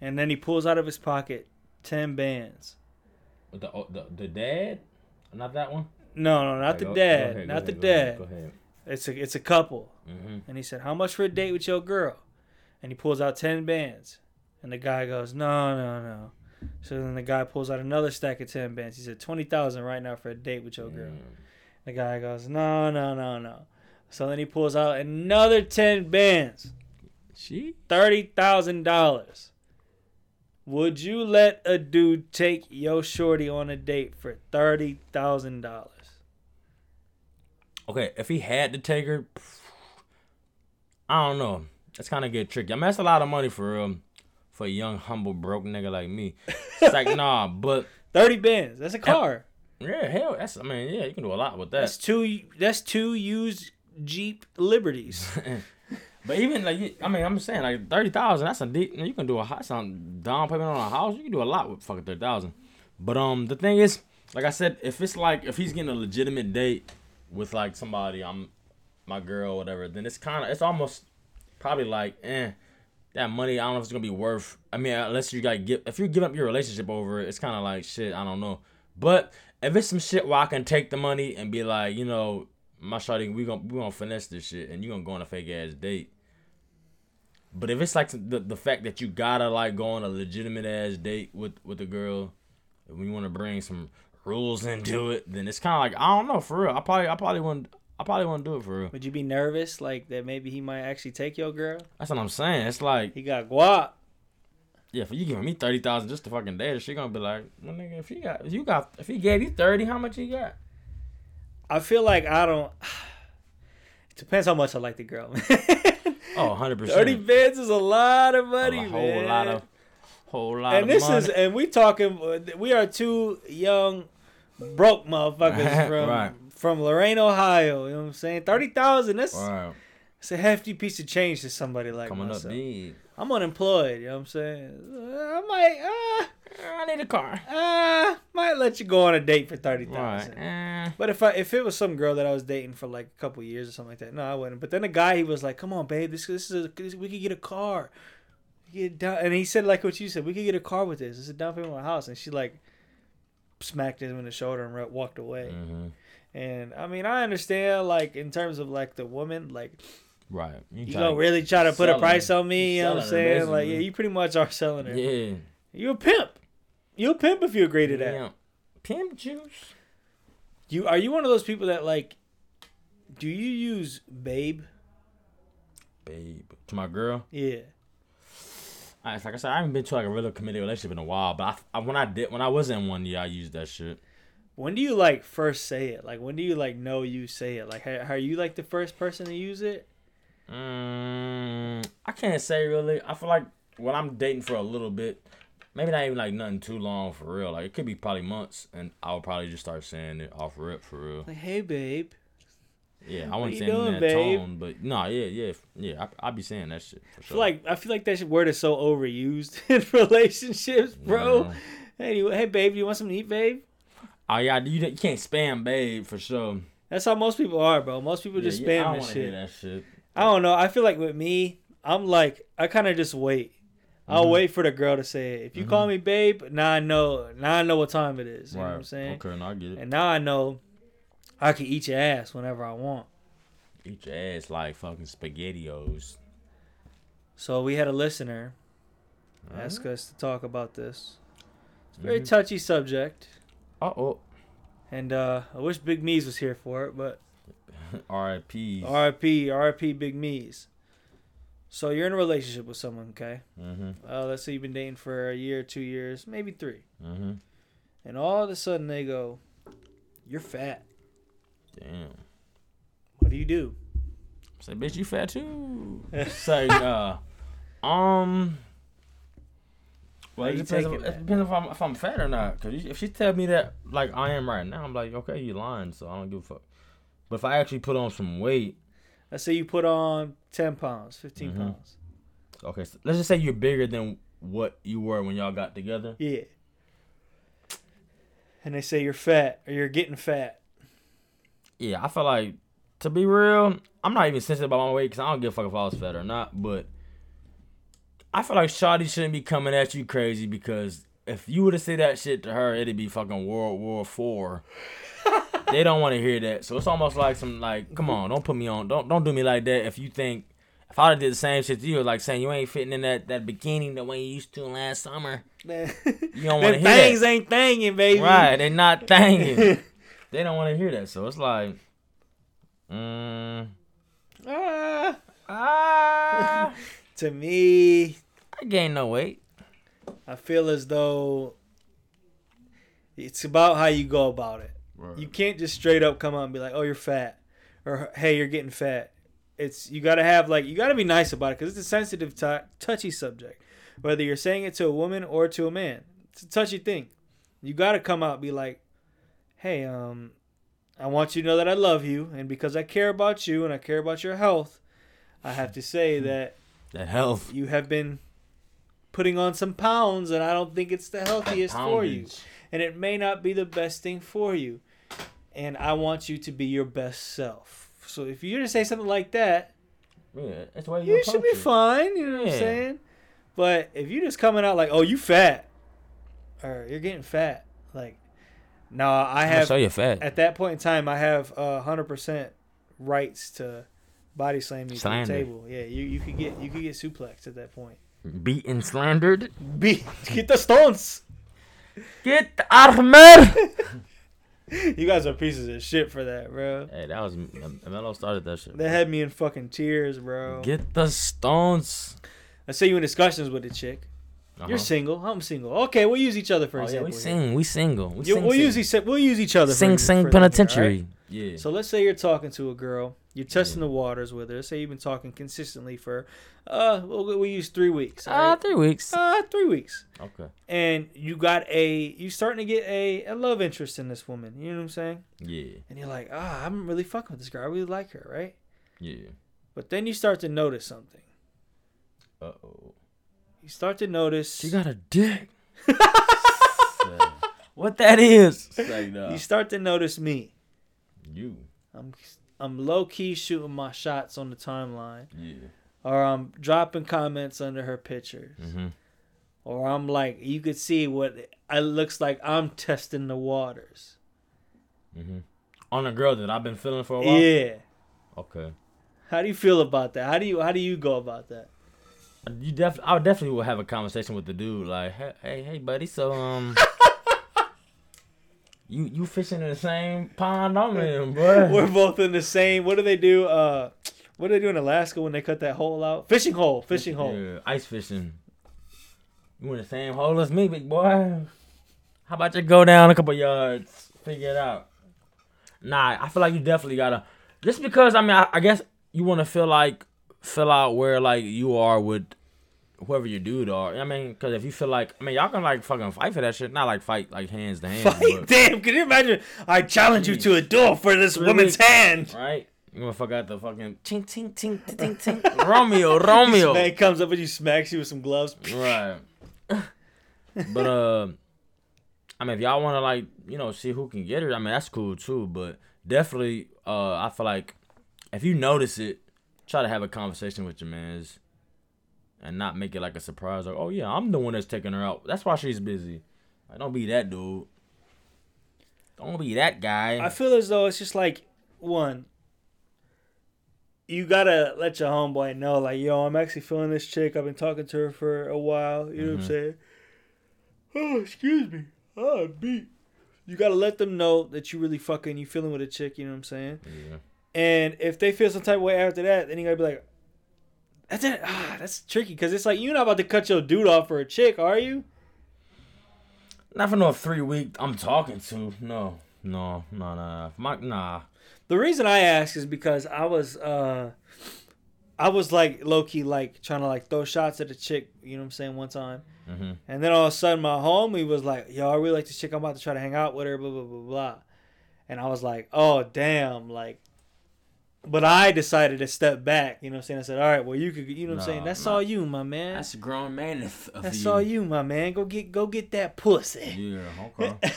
And then he pulls out of his pocket ten bands. The, oh, the the dad, not that one. No, no, not the Go- go dad, ahead, not the ahead, dad. Ahead. It's a it's a couple, Mm-hmm. and he said, "How much for a date with your girl?" And he pulls out ten bands, and the guy goes, "No, no, no." So then the guy pulls out another stack of ten bands. He said, 20000 right now for a date with your girl." The guy goes, no, no, no, no. So then he pulls out another 10 bands, She. $30,000. Would you let a dude take your shorty on a date for $30,000? Okay, if he had to take her, I don't know. That's kind of get tricky. I mean, that's a lot of money for um for a young, humble, broke nigga like me. It's like nah, but 30 bands. That's a car. yeah, hell, that's. I mean, yeah, you can do a lot with that. That's that. two that's two used Jeep Liberties. but even like, I mean, I'm saying like thirty thousand. That's a deep. You can do a house on down payment on a house. You can do a lot with fucking thirty thousand. But um, the thing is, like I said, if it's like if he's getting a legitimate date with like somebody, I'm my girl, whatever, then it's kind of it's almost probably like eh. That money, I don't know if it's gonna be worth. I mean, unless you got give, if you're giving up your relationship over it, it's kind of like shit. I don't know. But if it's some shit where I can take the money and be like, you know, my shawty, we gonna we gonna finesse this shit, and you gonna go on a fake ass date. But if it's like the the fact that you gotta like go on a legitimate ass date with with a girl, and we want to bring some rules into it, then it's kind of like I don't know for real. I probably I probably wouldn't I probably wouldn't do it for real. Would you be nervous like that maybe he might actually take your girl? That's what I'm saying. It's like He got guap. yeah, for you giving me thirty thousand just to fucking date, her, she gonna be like, well, nigga, if you got if you got if he gave you thirty, how much he got? I feel like I don't. It depends how much I like the girl. Oh, 100 percent. Thirty bands is a lot of money, man. A whole man. lot of, whole lot and this money. is, and we talking. We are two young, broke motherfuckers from Right. From Lorain, Ohio. You know what I'm saying? Thirty thousand. That's Right. it's a hefty piece of change to somebody like Coming up myself. big. I'm unemployed. You know what I'm saying? Uh, I might, uh, I need a car. uh, might let you go on a date for thirty thousand. Right. Eh. But if I if it was some girl that I was dating for like a couple years or something like that, no, I wouldn't. But then the guy he was like, "Come on, babe, this this is a, this, we could get a car." We could down, and he said like what you said, we could get a car with this. It's a down payment on a house, and she like smacked him in the shoulder and re- walked away. hmm And I mean, I understand like in terms of like the woman, like Right. you gonna to- really try to put a price her. on me. You know what I'm saying? Like, yeah, you pretty much are selling her. Yeah. You a pimp. You a pimp if you agree to that. Yeah. Pimp juice. You are you one of those people that like? Do you use babe? Babe. To my girl. Yeah. I, like I said, I haven't been to like a real committed relationship in a while. But I, I, when I did, when I was in one, yeah, I used that shit. When do you like first say it? Like when do you like know you say it? Like are are you like the first person to use it? Mm, I can't say really. I feel like when I'm dating for a little bit, maybe not even like nothing too long for real. Like it could be probably months, and I'll probably just start saying it off rip for real. Like hey babe. Yeah, I wouldn't say doing, that babe? tone, but no, yeah, yeah, yeah. I I be saying that shit for sure. like I feel like that word is so overused in relationships, bro. Yeah. Hey, you, hey babe, you want something to eat, babe? Oh yeah, you, you can't spam babe for sure. That's how most people are, bro. Most people just Yeah, yeah, I spam don't shit. that shit. I don't know. I feel like with me, I'm like I kind of just wait. I'll Mhm. wait for the girl to say it. If you call me babe, now I know. Now I know what time it is. You know what I'm saying? Okay, I get it. And now I know I can eat your ass whenever I want. Eat your ass like fucking spaghettios. So we had a listener ask Mm-hmm. us to talk about this. It's a very touchy subject, Uh oh. and uh, I wish Big Meez was here for it, but R.I.P. R.I.P. R.I.P. Big Meez. So you're in a relationship with someone, okay? Mm-hmm. Uh, let's say you've been dating for a year, two years, maybe three, Mm-hmm. and all of a sudden they go, "You're fat." Damn. What do you do? Say, bitch, you fat too. Say, uh, um. Well, it you depends, if, it depends if I'm if I'm fat or not. Cause if she tell me that like I am right now, I'm like, okay, you lying, so I don't give a fuck. But if I actually put on some weight, Let's say you put on ten pounds, 15 Mhm. pounds. okay, so let's just say you're bigger than what you were when y'all got together. Yeah. And they say you're fat or you're getting fat. Yeah, I feel like to be real, I'm not even sensitive about my weight because I don't give a fuck if I was fat or not. But I feel like Shawty shouldn't be coming at you crazy because if you were to say that shit to her, it'd be fucking World War Four. they don't want to hear that, so it's almost like some like, come on, don't put me on, don't don't do me like that. If you think if I did the same shit to you, like saying you ain't fitting in that that bikini the way you used to last summer, Man. you don't want to hear that. things ain't thangin', baby. Right, they not thinking. they don't want to hear that, so it's like, mm, Ah. ah, to me, I gained no weight. I feel as though it's about how you go about it. You can't just straight up come out and be like, "Oh, you're fat," or "Hey, you're getting fat." It's you got to have like you got to be nice about it because it's a sensitive, t- touchy subject. Whether you're saying it to a woman or to a man, it's a touchy thing. You got to come out and be like, "Hey, um, I want you to know that I love you, and because I care about you and I care about your health, I have to say that That health you have been putting on some pounds, and I don't think it's the healthiest for you." and it may not be the best thing for you. And I want you to be your best self. So if you were to say something like that, Yeah, that's why you you should be fine. You know what I'm saying? But if you're just coming out like, "Oh, you fat," or "You're getting fat," like, no, I have. Gonna show you fat. at that point in time, I have hundred percent rights to body slam you to the table. Yeah, you you could get you could get suplexed at that point. Beaten, slandered. Beat get the stones. Get Ahmed. You guys are pieces of shit for that, bro. hey, that was Melo started that shit. That had me in fucking tears, bro. Get the stones. I see you in discussions with the chick, Uh-huh. You're single. I'm single. Okay, we'll use each other for Oh, yeah, example. we sing. We single. We You- sing, we'll sing. use each we'll use each other. sing for, sing for all right? penitentiary. Yeah. So let's say you're talking to a girl, you're testing Yeah. the waters with her. Let's say you've been talking consistently for, uh, we'll, we use three weeks. Ah, right? three weeks. Uh, three weeks. Okay. And you got a, you starting to get a, a love interest in this woman. You know what I'm saying? Yeah. And you're like, ah, I'm really fucking with this girl. I really like her, right? Yeah. But then you start to notice something. Uh oh. You start to notice. She got a dick. what that is? Say no. You start to notice me. You. I'm, I'm low key shooting my shots on the timeline, Yeah. or I'm dropping comments under her pictures. Mm-hmm. or I'm like, you could see what it looks like. I'm testing the waters. Mm-hmm. On a girl that I've been feeling for a while. Yeah. Okay. How do you feel about that? How do you how do you go about that? You def I would definitely will have a conversation with the dude like, hey, hey, hey, buddy. So um, you you fishing in the same pond I'm in, bro. We're both in the same. What do they do? Uh, what do they do in Alaska when they cut that hole out? Fishing hole. Fishing hole. Yeah, ice fishing. You in the same hole as me, big boy. How about you go down a couple yards, figure it out? Nah, I feel like you definitely gotta. Just because I mean, I, I guess you want to feel like fill out where like you are with whoever your dude are. I mean, because if you feel like, I mean, y'all can like fucking fight for that shit. Not like fight like hands to hands, Fight. but- Damn. Can you imagine? I challenge you to a duel for this Three woman's hand. right? You gonna fuck out the fucking ting ting ting ting ting Romeo Romeo. Man comes up and you smacks you with some gloves. Right. but uh, I mean, if y'all want to like, you know, see who can get her, I mean, that's cool too. But definitely, uh, I feel like if you notice it, try to have a conversation with your man's, and not make it like a surprise. Like, oh yeah, I'm the one that's taking her out. That's why she's busy. Like, don't be that dude. Don't be that guy. I feel as though it's just like one. You gotta let your homeboy know, like, yo, I'm actually feeling this chick. I've been talking to her for a while. You know what I'm Mhm. saying? Oh, excuse me. Oh, beat. You gotta let them know that you really fucking you feeling with a chick. You know what I'm saying? yeah. And if they feel some type of way after that, then you gotta be like, that's it. Ah, that's tricky because it's like you're not about to cut your dude off for a chick, are you? Not for no three week. I'm talking to no, no, no, no. My nah. The reason I ask is because I was uh I was like low key like trying to like throw shots at a chick, you know what I'm saying, one time. hmm And then all of a sudden my homie was like, Yo, I really like this chick, I'm about to try to hang out with her, blah blah blah blah. And I was like, Oh damn, like but I decided to step back, you know what I'm saying? I said, All right, well you could you know what I'm saying? That's nah. all you, my man. That's a grown man of That's you. all you, my man. Go get go get that pussy. Yeah, okay. That's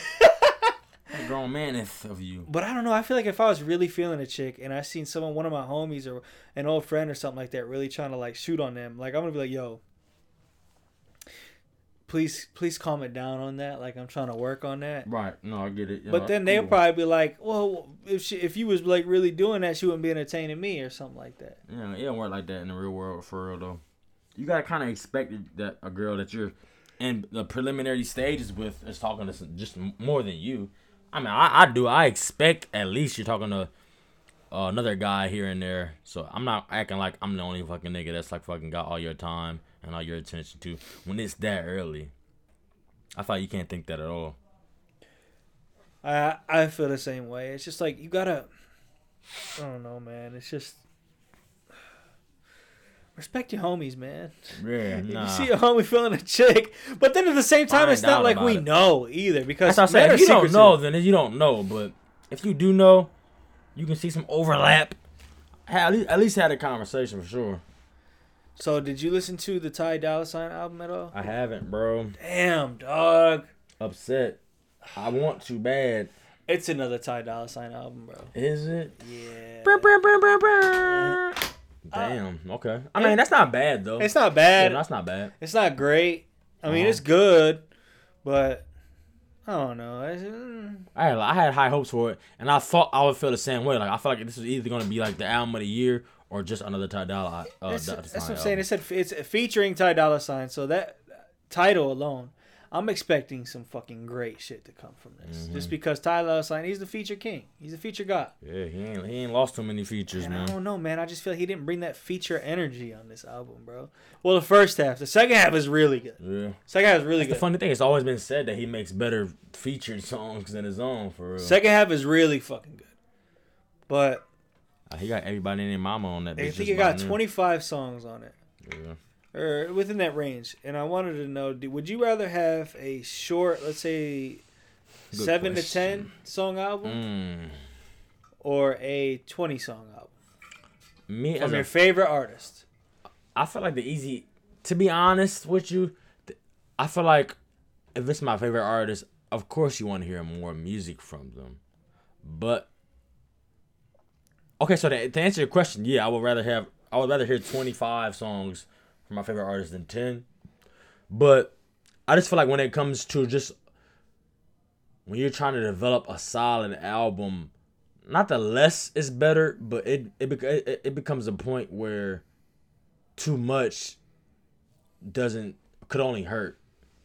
a grown man of of you. But I don't know. I feel like if I was really feeling a chick and I seen someone, one of my homies or an old friend or something like that, really trying to like shoot on them, like I'm gonna be like, yo, please, please calm it down on that. Like I'm trying to work on that. Right. No, I get it. But Yeah, then they'll cool. probably be like, well, if she, if you was like really doing that, she wouldn't be entertaining me or something like that. Yeah, it don't work like that in the real world for real though. You gotta kind of expect that a girl that you're in the preliminary stages with is talking to some, just more than you. I mean, I, I do. I expect at least you're talking to uh, another guy here and there. So I'm not acting like I'm the only fucking nigga that's like fucking got all your time and all your attention too when it's that early. I thought you can't think that at all. I I feel the same way. It's just like you gotta. I don't know, man. It's just respect your homies, man. Yeah, nah. you see a homie feeling a chick, but then at the same time, Find it's not like we it. know either because That's what I'm saying. If you don't know, then you don't know. But if you do know, you can see some overlap. At least, at least had a conversation for sure. So, did you listen to the Ty Dolla Sign album at all? I haven't, bro. Damn, dog. Upset. I want to bad. It's another Ty Dolla Sign album, bro. Is it? Yeah. Damn. Okay. I mean, that's not bad though. It's not Yeah, bad. that's not bad. It's not great. I mean, Uh-huh. it's good, but I don't know. Mm, I had I had high hopes for it, and I thought I would feel the same way. Like I felt like this was either gonna be like the album of the year or just another Ty Dolla. Uh, that's, Dolla that's what I'm saying. It said it's featuring Ty Dolla Sign, so that title alone, I'm expecting some fucking great shit to come from this. Mhm. Just because Ty was Sign, he's the feature king. He's the feature god. Yeah, he ain't he ain't lost too many features, And I man. don't know, man. I just feel he didn't bring that feature energy on this album, bro. Well, the first half. The second half is really good. Yeah. Second half is really That's the funny thing. It's always been said that he makes better featured songs than his own, for real. Second half is really fucking good. But he got everybody and their mama on that. I think it got about 25 songs on it. Yeah. or within that range. And I wanted to know, would you rather have a short, let's say, Good seven to ten song album, Mm. or a twenty song album Me as from a your favorite artist? I feel like the easy. To be honest with you, I feel like if it's my favorite artist, of course you want to hear more music from them. But okay, so to, to answer your question, yeah, I would rather have. I would rather hear twenty five songs from my favorite artist than ten. But I just feel like when it comes to just when you're trying to develop a solid album, not the less is better, but it it, it, it becomes a point where too much doesn't could only hurt.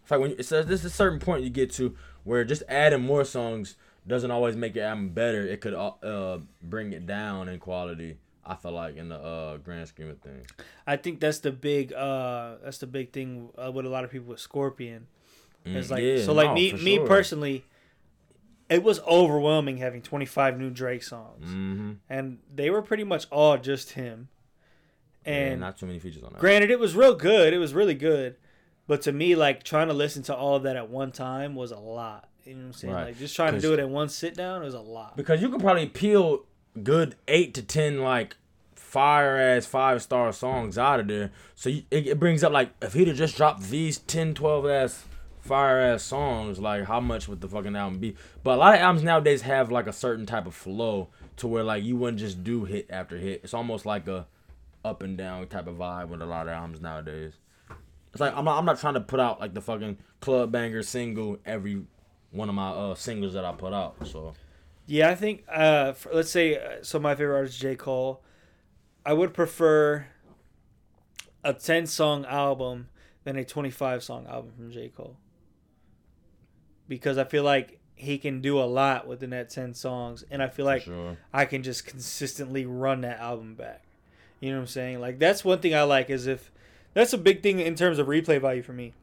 It's like when it's a, there's a certain point you get to where just adding more songs doesn't always make your album better. It could uh, uh bring it down in quality. I feel like in the uh grand scheme of things. I think that's the big, uh, that's the big thing uh, with a lot of people with Scorpion. It's Mm, like yeah, so, like no, me, me sure. personally, it was overwhelming having twenty five new Drake songs, Mm-hmm. and they were pretty much all just him. And And not too many features on that. Granted, it was real good. It was really good. But to me, like trying to listen to all of that at one time was a lot. You know what I'm saying? Right. Like just trying to do it in one sit down is a lot. because you could probably peel good eight to ten like fire ass five star songs out of there. So you, it, it brings up like if he'd have just dropped these 10, 12 ass fire ass songs, like how much would the fucking album be? But a lot of albums nowadays have like a certain type of flow to where like you wouldn't just do hit after hit. It's almost like a up and down type of vibe with a lot of albums nowadays. It's like I'm not I'm not trying to put out like the fucking club banger single every one of my uh singles that I put out. So Yeah, I think uh, for, let's say uh, so. My favorite artist, J. Cole. I would prefer a ten song album than a twenty five song album from J. Cole because I feel like he can do a lot within that ten songs, and I feel like sure. I can just consistently run that album back. You know what I'm saying? Like that's one thing I like is if that's a big thing in terms of replay value for me.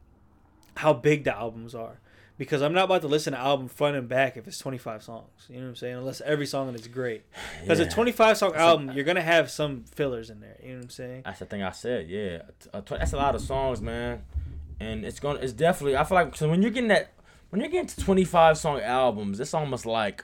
How big the albums are. Because I'm not about to listen to an album front and back if it's 25 songs. You know what I'm saying? Unless every song is great. Because a 25 song album, you're gonna have some fillers in there. You know what I'm saying? That's the thing I said. Yeah, A tw- that's a lot of songs, man. And it's gonna. It's definitely. I feel like so when you're getting that, when you're getting to 25 song albums, it's almost like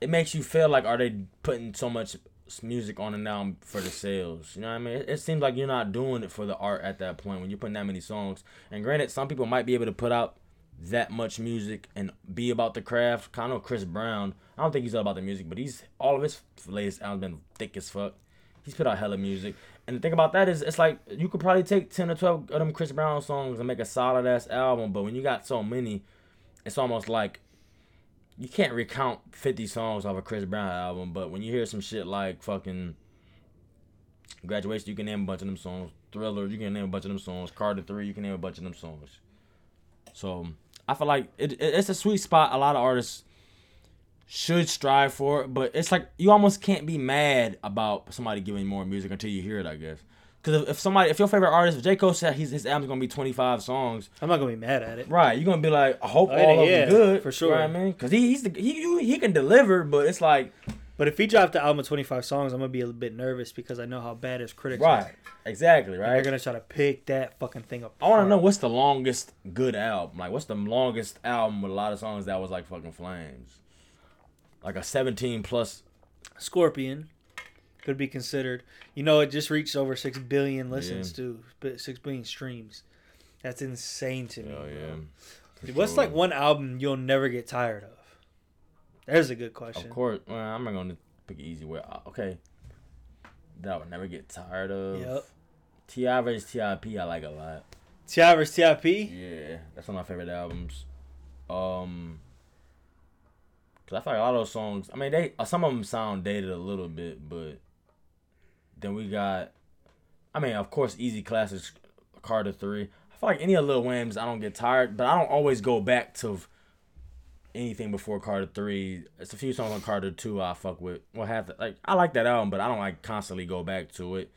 it makes you feel like are they putting so much music on it now for the sales? You know what I mean? It, it seems like you're not doing it for the art at that point when you're putting that many songs. And granted, some people might be able to put out that much music and be about the craft. Know Chris Brown. I don't think he's all about the music, but he's all of his latest albums been thick as fuck. He's put out hella music. And the thing about that is, it's like you could probably take ten or twelve of them Chris Brown songs and make a solid ass album. But when you got so many, it's almost like you can't recount fifty songs off a Chris Brown album. But when you hear some shit like fucking graduation, you can name a bunch of them songs. Thriller, you can name a bunch of them songs. Carter Three, you can name a bunch of them songs. So I feel like it, it, it's a sweet spot. A lot of artists should strive for it, but it's like you almost can't be mad about somebody giving more music until you hear it. I guess because if, if somebody, if your favorite artist, if J Cole said his his album's gonna be twenty five songs, I'm not gonna be mad at it. right? You're gonna be like, I hope Oh, all of yeah, them good for sure. You know what I mean, because he he's the, he you- he can deliver, but it's like But if he dropped the album of 25 songs, I'm gonna be a little bit nervous because I know how bad his critics right, are. Right. Exactly, And they're gonna try to pick that fucking thing up. I want to know what's the longest good album. Like, what's the longest album with a lot of songs that was like fucking flames? Like a 17 plus. Scorpion could be considered. You know, it just reached over six billion listens too, but six billion streams. That's insane to me. Bro. yeah. Dude, What's sure. like one album you'll never get tired of? There's a good question. Of course, well, I'm not gonna pick an easy way. Uh, Okay, that I would never get tired of. Yep. Ti versus Tip, I like a lot. Ti vs. Tip. Yeah, that's one of my favorite albums. Um, cause I feel like a lot of those songs. I mean, they uh, some of them sound dated a little bit, but then we got. I mean, of course, easy classics. Carter three. I feel like any of Lil Wayne's, I don't get tired, but I don't always go back to anything before Carter Three. It's a few songs on Carter Two I fuck with. Well, half the, like I like that album, but I don't like constantly go back to it.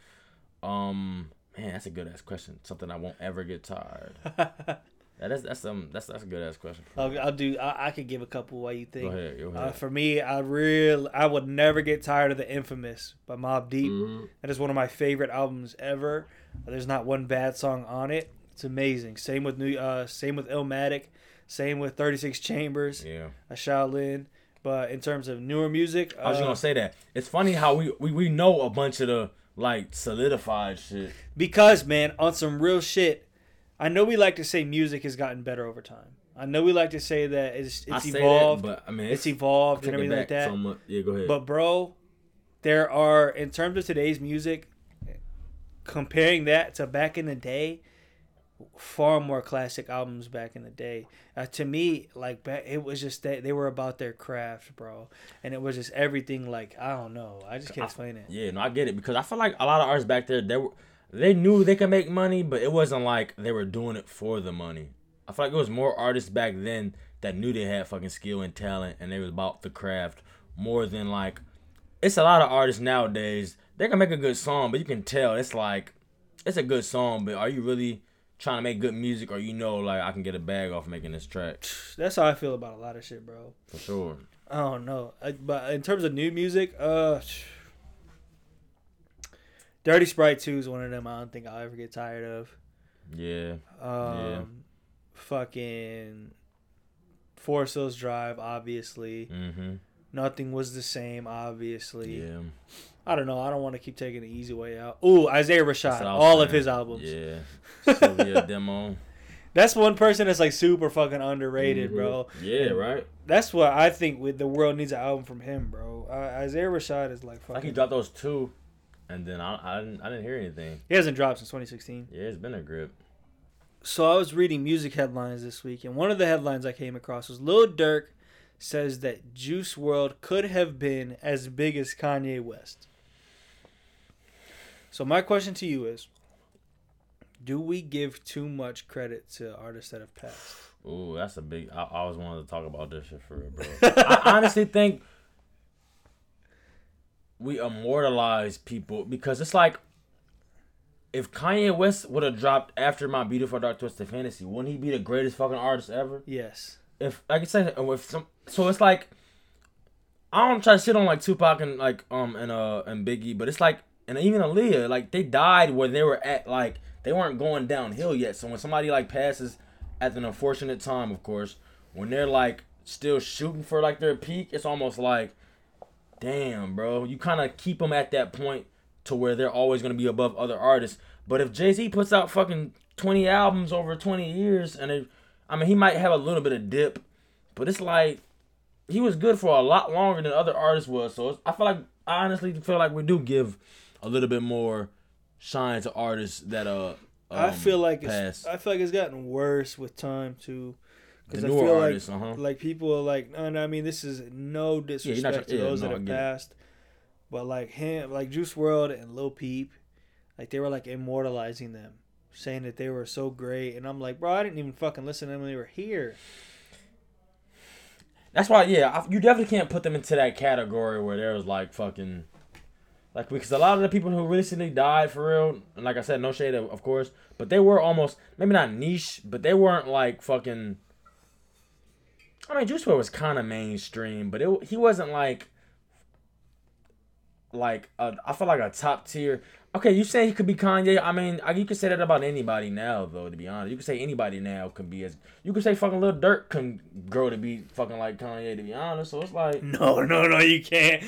Um, man, that's a good ass question. Something I won't ever get tired. That is that's um that's that's a good ass question. I'll, I'll do. I, I could give a couple. What you Go think? ahead, go Uh, for me, I real I would never get tired of the Infamous by Mobb Deep. Mhm. That is one of my favorite albums ever. There's not one bad song on it. It's amazing. Same with new. Uh, same with Illmatic. Same with 36 Chambers. Yeah. A Shaolin. But in terms of newer music, I was uh, gonna say that. It's funny how we, we we know a bunch of the like solidified shit. because man, on some real shit, I know we like to say music has gotten better over time. I know we like to say that it's I it's say evolved, that, but I mean it's it's, evolved and everything like that. so much. Yeah, go ahead. But bro, there are in terms of today's music, comparing that to back in the day, far more classic albums back in the day. Uh, to me, like it was just that they were about their craft, bro, and it was just everything. Like I don't know, I just can't explain it. yeah, no, I get it because I feel like a lot of artists back there they were they knew they could make money, but it wasn't like they were doing it for the money. I feel like it was more artists back then that knew they had fucking skill and talent and they was about the craft more than like it's a lot of artists nowadays. They can make a good song, but you can tell it's like it's a good song, but are you really trying to make good music or you know like I can get a bag off making this track? That's how I feel about a lot of shit, bro. For sure. I don't know, I, but in terms of new music, uh. Dirty Sprite 2 is one of them I don't think I'll ever get tired of. Yeah. Um, Yeah. fucking Forest Hills Drive, obviously. Mm-hmm. Nothing was the same, obviously. Yeah. I don't know. I don't want to keep taking the easy way out. Ooh, Isaiah Rashad, all of his albums. Yeah. Cilvia Demo. That's one person that's like super fucking underrated, Mhm. bro. Yeah, right. That's what I think. With the world needs an album from him, bro. Uh, Isaiah Rashad is like Like he fucking. dropped those two, and then I I didn't, I didn't hear anything. He hasn't dropped since 2016. Yeah, it's been a grip. So I was reading music headlines this week, and one of the headlines I came across was Lil Durk says that Juice WRLD could have been as big as Kanye West. So my question to you is, do we give too much credit to artists that have passed? Ooh, that's a big. I, I always wanted to talk about this shit for real, bro. I honestly think we immortalize people because it's like if Kanye West would have dropped after my beautiful dark twisted fantasy, wouldn't he be the greatest fucking artist ever? Yes. If like I said, with some, so it's like I don't try to shit on like Tupac and like um and uh and Biggie, but it's like and even Aaliyah, like they died where they were at, like they weren't going downhill yet. So when somebody like passes at an unfortunate time, of course, when they're like still shooting for like their peak, it's almost like, damn, bro, you kind of keep them at that point to where they're always gonna be above other artists. But if Jay Z puts out fucking twenty albums over twenty years, and it, I mean, he might have a little bit of dip, but it's like he was good for a lot longer than other artists was. So it's, I feel like I honestly feel like we do give a little bit more shine to artists that uh. I um, feel like pass. it's, I feel like it's gotten worse with time too. Because I newer feel artists, like uh huh. like people are like, no, no, I mean, this is no disrespect try- to yeah, those no, that I have it. passed, but like him, like Juice WRLD and Lil Peep, like they were like immortalizing them, saying that they were so great, and I'm like, bro, I didn't even fucking listen to them when they were here. That's why, yeah, I, you definitely can't put them into that category where there was like fucking, like because a lot of the people who recently died for real, and like I said, no shade of, of course, but they were almost maybe not niche, but they weren't like fucking. I mean, Juice WRLD was kind of mainstream, but it he wasn't like. Like a, I feel like a top tier. Okay, you say he could be Kanye. I mean, you could say that about anybody now, though. To be honest, you could say anybody now can be as. You could say fucking Lil Durk can grow to be fucking like Kanye. To be honest, so it's like No, no, no, you can't.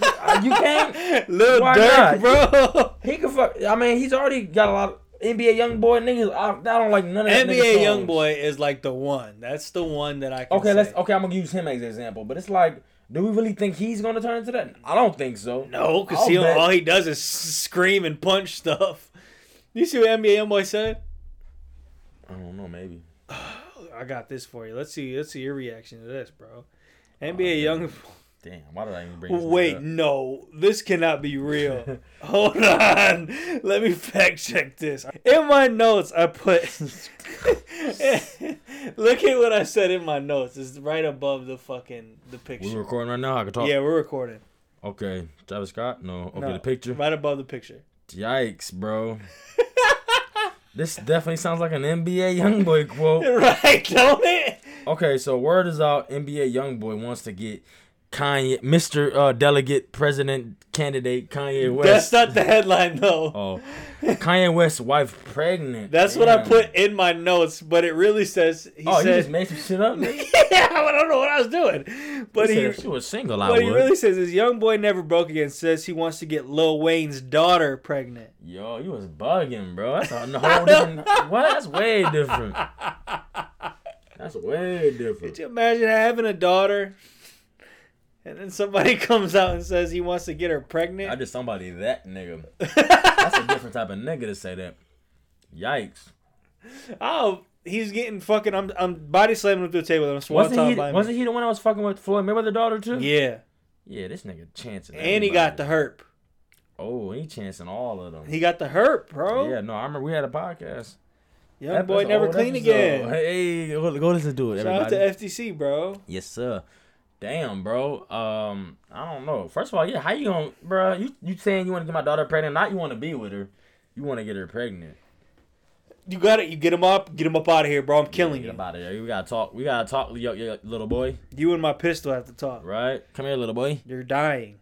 Uh, you can't? Lil Why Durk, not? bro. he can fuck. I mean, he's already got a lot of NBA YoungBoy niggas. I, I don't like none of that. NBA young boy is like the one. That's the one that I can Okay, say. let's. Okay, I'm gonna use him as an example, but it's like, do we really think he's gonna turn into that? I don't think so. No, because he bet- all he does is scream and punch stuff. You see what NBA YoungBoy said? I don't know. Maybe. I got this for you. Let's see. Let's see your reaction to this, bro. Oh, NBA young. Damn, why did I even bring this Wait, no, this cannot be real. Hold on, let me fact check this. In my notes, I put. Look at what I said in my notes. It's right above the fucking the picture. We're recording right now. I can talk. Yeah, we're recording. Okay, Travis Scott. No. Okay, No, the picture. right above the picture. Yikes, bro. this definitely sounds like an NBA YoungBoy quote. Right, don't it? Okay, so word is out. NBA YoungBoy wants to get Kanye, Mr. Uh, Delegate President Candidate Kanye West. That's not the headline though. oh, Kanye West's wife pregnant. That's what I put in my notes, but it really says he Oh, you said. just made some shit up. yeah, I don't know what I was doing, but He he. she was single, I What he really says is, young boy never broke again. Says he wants to get Lil Wayne's daughter pregnant. Yo, you was bugging, bro. That's a whole different. what? That's way different. That's way different. Could you imagine having a daughter, and then somebody comes out and says he wants to get her pregnant. I just somebody that nigga. That's a different type of nigga to say that. Yikes. oh, he's getting fucking. I'm I'm body slamming him through the table. I'm Wasn't he? Wasn't he the one I was fucking with Floyd Mayweather's daughter too? Yeah, Yeah, this nigga chancing. and he got the everybody. herp. Oh, he chancing all of them. He got the herp, bro. Yeah, no, I remember we had a podcast. Young That boy never oh, old clean episode. again. Hey, go, go listen to it, Shout out everybody. to FTC, bro. Yes, sir. Damn, bro. Um, I don't know. First of all, yeah, how you gonna, bro? You you saying you want to get my daughter pregnant? Not you want to be with her. You want to get her pregnant. You got it. You get him up. Get him up out of here, bro. I'm killing Get you. about it. We gotta talk. We gotta talk, yo, yo, little boy. You and my pistol have to talk. Right? Come here, little boy. You're dying.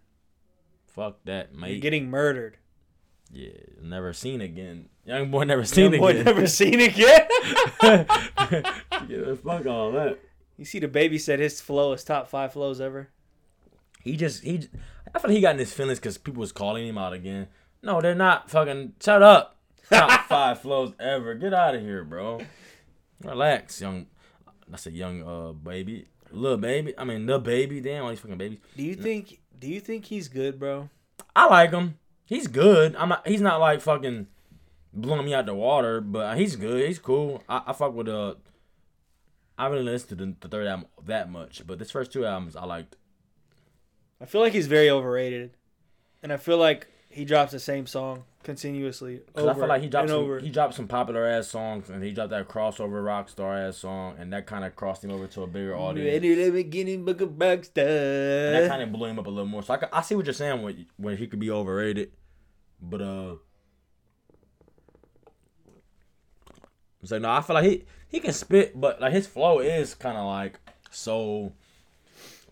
Fuck that, mate. You're getting murdered. yeah, never seen again. Young boy never seen Young boy again. never seen again. yeah, fuck all that. You see, DaBaby said his flow is top five flows ever. He just he. I feel like he got in his feelings because people was calling him out again. No, they're not. Fucking shut up. Top five flows ever. Get out of here, bro. Relax, young. That's a young uh baby, little baby. I mean, DaBaby. Damn, all these fucking babies. Do you think? Do you think he's good, bro? I like him. He's good. I'm not. He's not like fucking blowing me out the water, but he's good. He's cool. I, I fuck with uh. I really listened to the, third album that much, but this first two albums I liked. I feel like he's very overrated, and I feel like he drops the same song continuously. Cause I feel like he dropped and some, over. he dropped some popular ass songs, and he dropped that crossover rock star ass song, and that kind of crossed him over to a bigger audience. Ready to beginning book of And that kind of blew him up a little more. So I, I see what you're saying when when he could be overrated, but uh, like no, I feel like he he can spit, but like his flow is kind of like so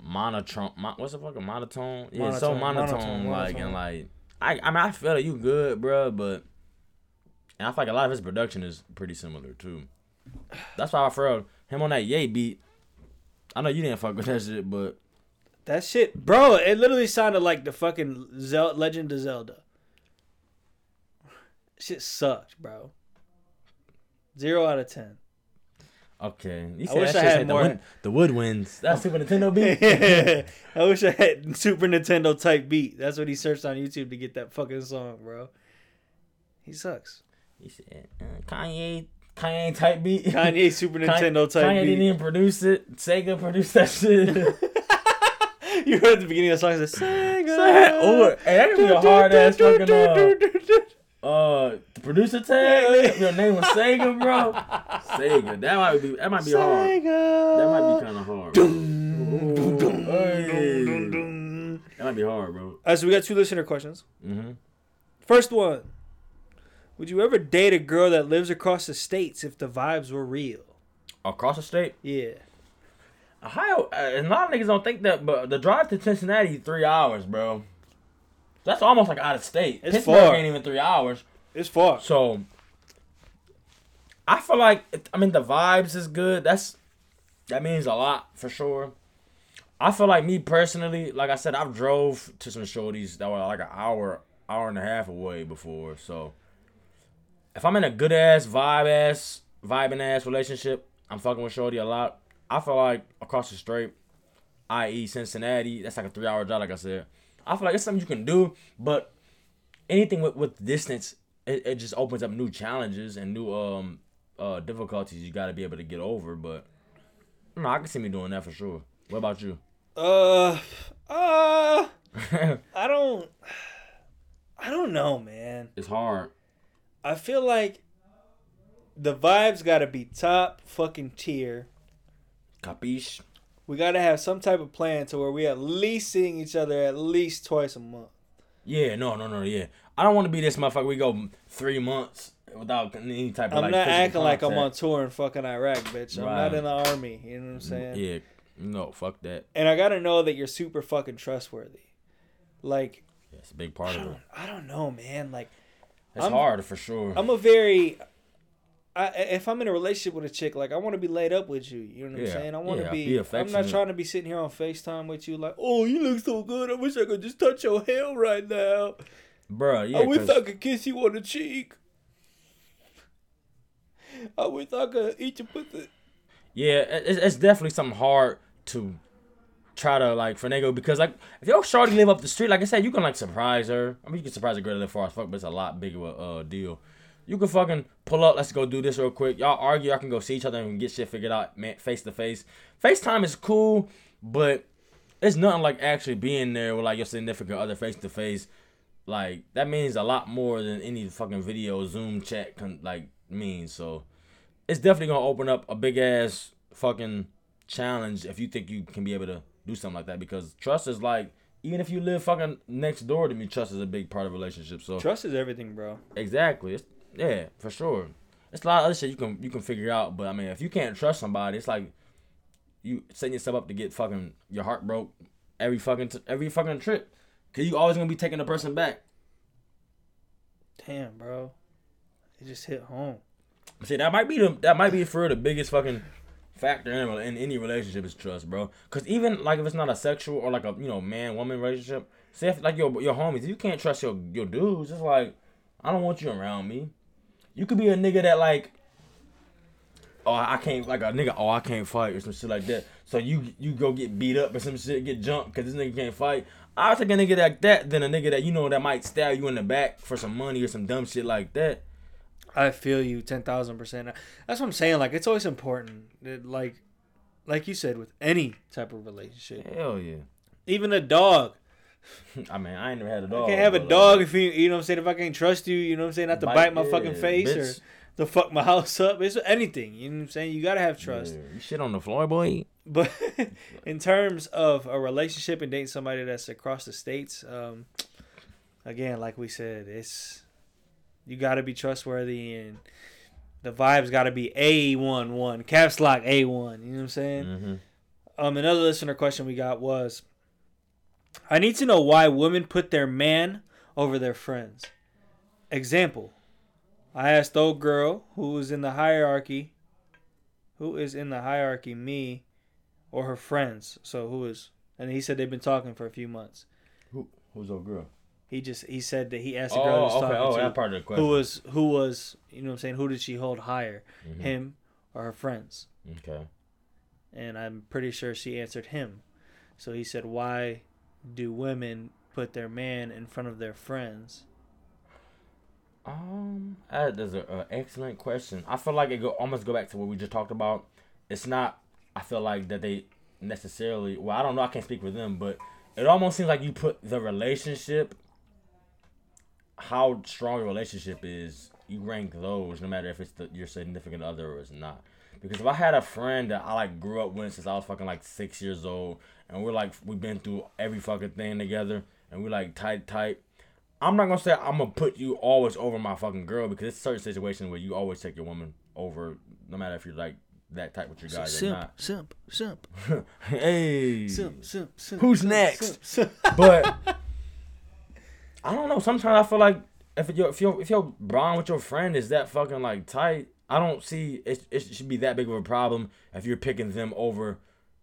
monotone. Mo- what's the fucking monotone? Yeah, so Monotone, monotone, monotone, like monotone. and like I I mean I feel like you good, bro, but and I feel like a lot of his production is pretty similar too. That's why I felt him on that Yay beat. I know you didn't fuck with that shit, but That shit, bro. It literally sounded like the fucking Zel- Legend of Zelda. Shit sucked, bro. Zero out of ten. Okay. You I wish I had the, more- win- the woodwinds. That's Super Nintendo beat. I wish I had Super Nintendo type beat. That's what he searched on YouTube to get that fucking song, bro. He sucks. He said uh, Kanye Kanye type beat. Kanye Super Kanye- Nintendo type Kanye didn't even produce it. Sega produced that shit. you heard at the beginning of the song, it says Sega. Or hey, that could be a hard ass fucking uh, uh the producer tag. Your name was Sega, bro. Sega. That might be that might be hard. Sega. That might be kind of hard. Ooh, hey. That might be hard, bro. Alright, so we got two listener questions. hmm First one. Would you ever date a girl that lives across the states if the vibes were real? Across the state. Yeah. Ohio, and a lot of niggas don't think that, but the drive to Cincinnati three hours, bro. That's almost like out of state. It's Pittsburgh far. ain't even three hours. It's far. So I feel like I mean the vibes is good. That's that means a lot for sure. I feel like me personally, like I said, I've drove to some shorties that were like an hour, hour and a half away before. So if I'm in a good ass vibe ass vibing ass relationship, I'm fucking with shorty a lot. I feel like across the street, i.e. Cincinnati, that's like a three hour drive. Like I said, I feel like it's something you can do, but anything with, with distance, it, it just opens up new challenges and new um uh difficulties you got to be able to get over. But no, I can see me doing that for sure. What about you? Uh, Uh, I don't. I don't know, man. it's hard. I feel like the vibes got to be top fucking tier. Capiche? We got to have some type of plan to where we at least seeing each other at least twice a month. Yeah, no, no, no, yeah. I don't want to be this motherfucker. We go three months without any type of I'm like. not acting like I'm on tour in fucking Iraq, bitch. I'm Right. not in the army. You know what I'm saying? Yeah, no, fuck that. And I gotta know that you're super fucking trustworthy. Like Yeah, it's a big part of it. I don't know, man. Like It's I'm- hard for sure. I'm a very. I, if I'm in a relationship with a chick, like I want to be laid up with you. You know what Yeah, I'm saying? I want to yeah, be. be I'm not trying to be sitting here on Facetime with you, like, oh, you look so good. I wish I could just touch your hair right now. bro. yeah. I wish 'cause- I could kiss you on the cheek. I wish I could eat your pussy. Yeah, it's, it's definitely something hard to try to like finagle because like if your shorty live up the street, like I said, you can like surprise her. I mean, you can surprise a girl that live far as fuck, but it's a lot bigger of a uh, deal. You can fucking pull up. Let's go do this real quick. Y'all argue. Y'all can go see each other and get shit figured out, man, face to face. FaceTime is cool, but it's nothing like actually being there with like your significant other face to face. Like that means a lot more than any fucking video Zoom chat can like means. So it's definitely gonna open up a big ass fucking challenge if you think you can be able to do something like that because trust is like even if you live fucking next door to me, trust is a big part of relationships. So Trust is everything, bro. exactly, it's, yeah, for sure. It's a lot of other shit you can you can figure out, but I mean, if you can't trust somebody, it's like you setting yourself up to get fucking your heart broke every fucking t- every fucking trip, cause you always gonna be taking the person back. Damn, bro. It just hit home. See, that might be the that might be for the biggest fucking factor in, in any relationship is trust, bro. Cause even like if it's not a sexual or like a you know man woman relationship, say if like your your homies, if you can't trust your your dudes, it's like I don't want you around me. You could be a nigga that like, oh I can't like a nigga, oh I can't fight or some shit like that. So you you go get beat up or some shit, get jumped because this nigga can't fight. I'll take a nigga like that than a nigga that you know that might stab you in the back for some money or some dumb shit like that. I feel you ten thousand percent. That's what I'm saying. Like it's always important. That, like, like you said, with any type of relationship, Hell yeah. even a dog. I mean, I ain't never had a dog. I can't have a like, dog if you, you know what I'm saying. If I can't trust you, you know what I'm saying. Not to bite, bite- my yeah, fucking face bitch. or to fuck my house up. It's anything. You know what I'm saying. You gotta have trust. yeah, you shit on the floor, boy. But in terms of a relationship and dating somebody that's across the states, um, again, like we said, it's you got to be trustworthy and the vibes got to be a one one caps lock a one. You know what I'm saying? Mm-hmm. Um, another listener question we got was, I need to know why women put their man over their friends. Example, I asked old girl who is in the hierarchy, who is in the hierarchy, me or her friends. So who is? And he said they've been talking for a few months. Who, who's old girl? He just he said that he asked the girl he was Oh, okay. talking Oh, to that part of the question. who was who was you know what I'm saying who did she hold higher, Mhm. him or her friends? Okay. and I'm pretty sure she answered him. So he said, "Why do women put their man in front of their friends?" Um, that is an excellent question. I feel like it go almost go back to what we just talked about. It's not. I feel like that they necessarily. Well, I don't know. I can't speak for them, but it almost seems like you put the relationship, how strong a relationship is. You rank those no matter if it's the, your significant other or it's not. Because if I had a friend that I like grew up with since I was fucking like six years old, and we're like we've been through every fucking thing together, and we're like tight tight. I'm not gonna say I'm gonna put you always over my fucking girl because it's a certain situations where you always take your woman over, no matter if you're like that type with your guys or simp, not. simp, simp, hey, simp, simp, simp. Who's simp, next? simp, simp. but I don't know. Sometimes I feel like if your if your if your bond with your friend is that fucking like tight, I don't see it. It should be that big of a problem if you're picking them over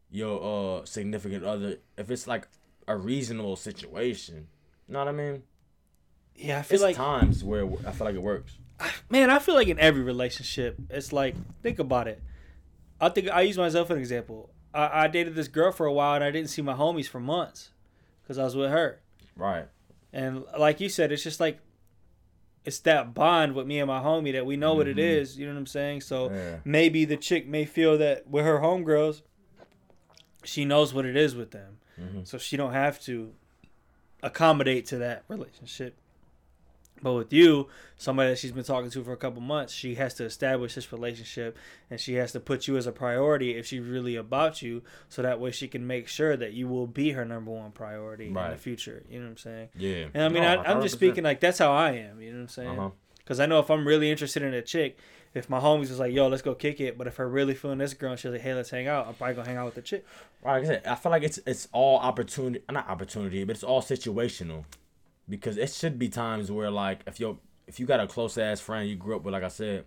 your uh significant other. If it's like a reasonable situation, you know what I mean? Yeah, I feel It's like times where I feel like it works. man, I feel like in every relationship, it's like think about it. I think I use myself as an example. I, I dated this girl for a while and I didn't see my homies for months because I was with her. Right. And like you said, it's just like it's that bond with me and my homie that we know what it Mhm. is. You know what I'm saying? So Yeah. maybe the chick may feel that with her homegirls, she knows what it is with them. Mhm. so she don't have to accommodate to that relationship. But with you, somebody that she's been talking to for a couple months, she has to establish this relationship and she has to put you as a priority if she's really about you, so that way she can make sure that you will be her number one priority in the future. You know what I'm saying? Yeah. And I mean, No, I, I'm just speaking like that's how I am. You know what I'm saying? Uh-huh. Because I know if I'm really interested in a chick, if my homies is like, "Yo, let's go kick it," but if her really feeling this girl, and she's like, "Hey, let's hang out," I'm probably gonna hang out with the chick. Like I said, I feel like it's it's all opportunity, not opportunity, but it's all situational, because it should be times where like if you if you got a close ass friend you grew up with, like I said,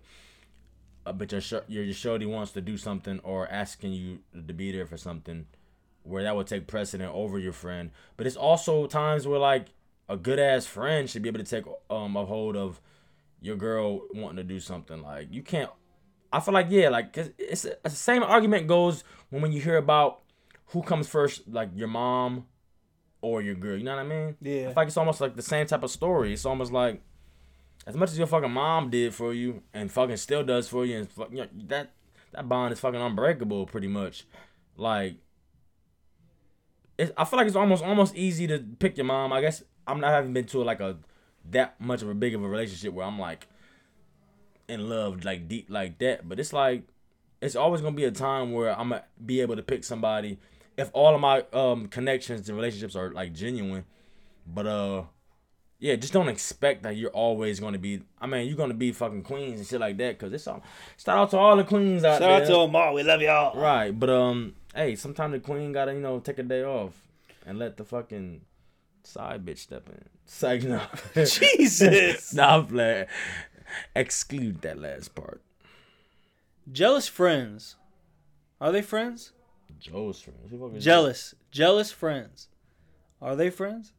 uh, but your sh- your your shorty wants to do something or asking you to be there for something, where that would take precedent over your friend. But it's also times where like a good ass friend should be able to take um a hold of your girl wanting to do something. Like you can't. I feel like yeah, like 'cause it's, it's the same argument goes when when you hear about who comes first, like your mom or your girl. You know what I mean? I Yeah. feel like it's almost like the same type of story. It's almost like as much as your fucking mom did for you and fucking still does for you, and you know, that that bond is fucking unbreakable, pretty much. Like, I feel like it's almost almost easy to pick your mom. I guess I'm not having been to like a that much of a big of a relationship where I'm like in love like deep like that, but it's like it's always gonna be a time where I'm gonna be able to pick somebody if all of my um connections and relationships are like genuine. But uh yeah, just don't expect that you're always gonna be I mean, you're gonna be fucking queens and shit like that, cause it's all shout out to all the queens out Shout there. out to them all. We love y'all. Right, but um hey, sometimes the queen gotta, you know, take a day off and let the fucking side bitch step in. It's like no Jesus. nah, I'm playing. Exclude that last part. Jealous friends. Are they friends? Joe's friends. Who fuck Jealous. Jealous friends. Are they friends?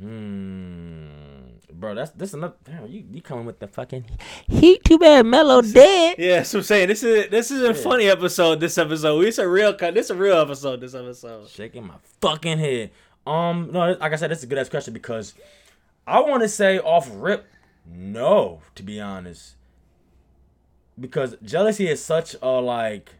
Hmm. Bro, that's this another damn, you you coming with the fucking heat too bad mellow dead. Yeah, so I'm saying this is this is a Yeah. funny episode. This episode, it's a real cut. This is a real episode. This episode. Shaking my fucking head. Um, no, like I said, this is a good ass question because I want to say off rip, no, to be honest, because jealousy is such a like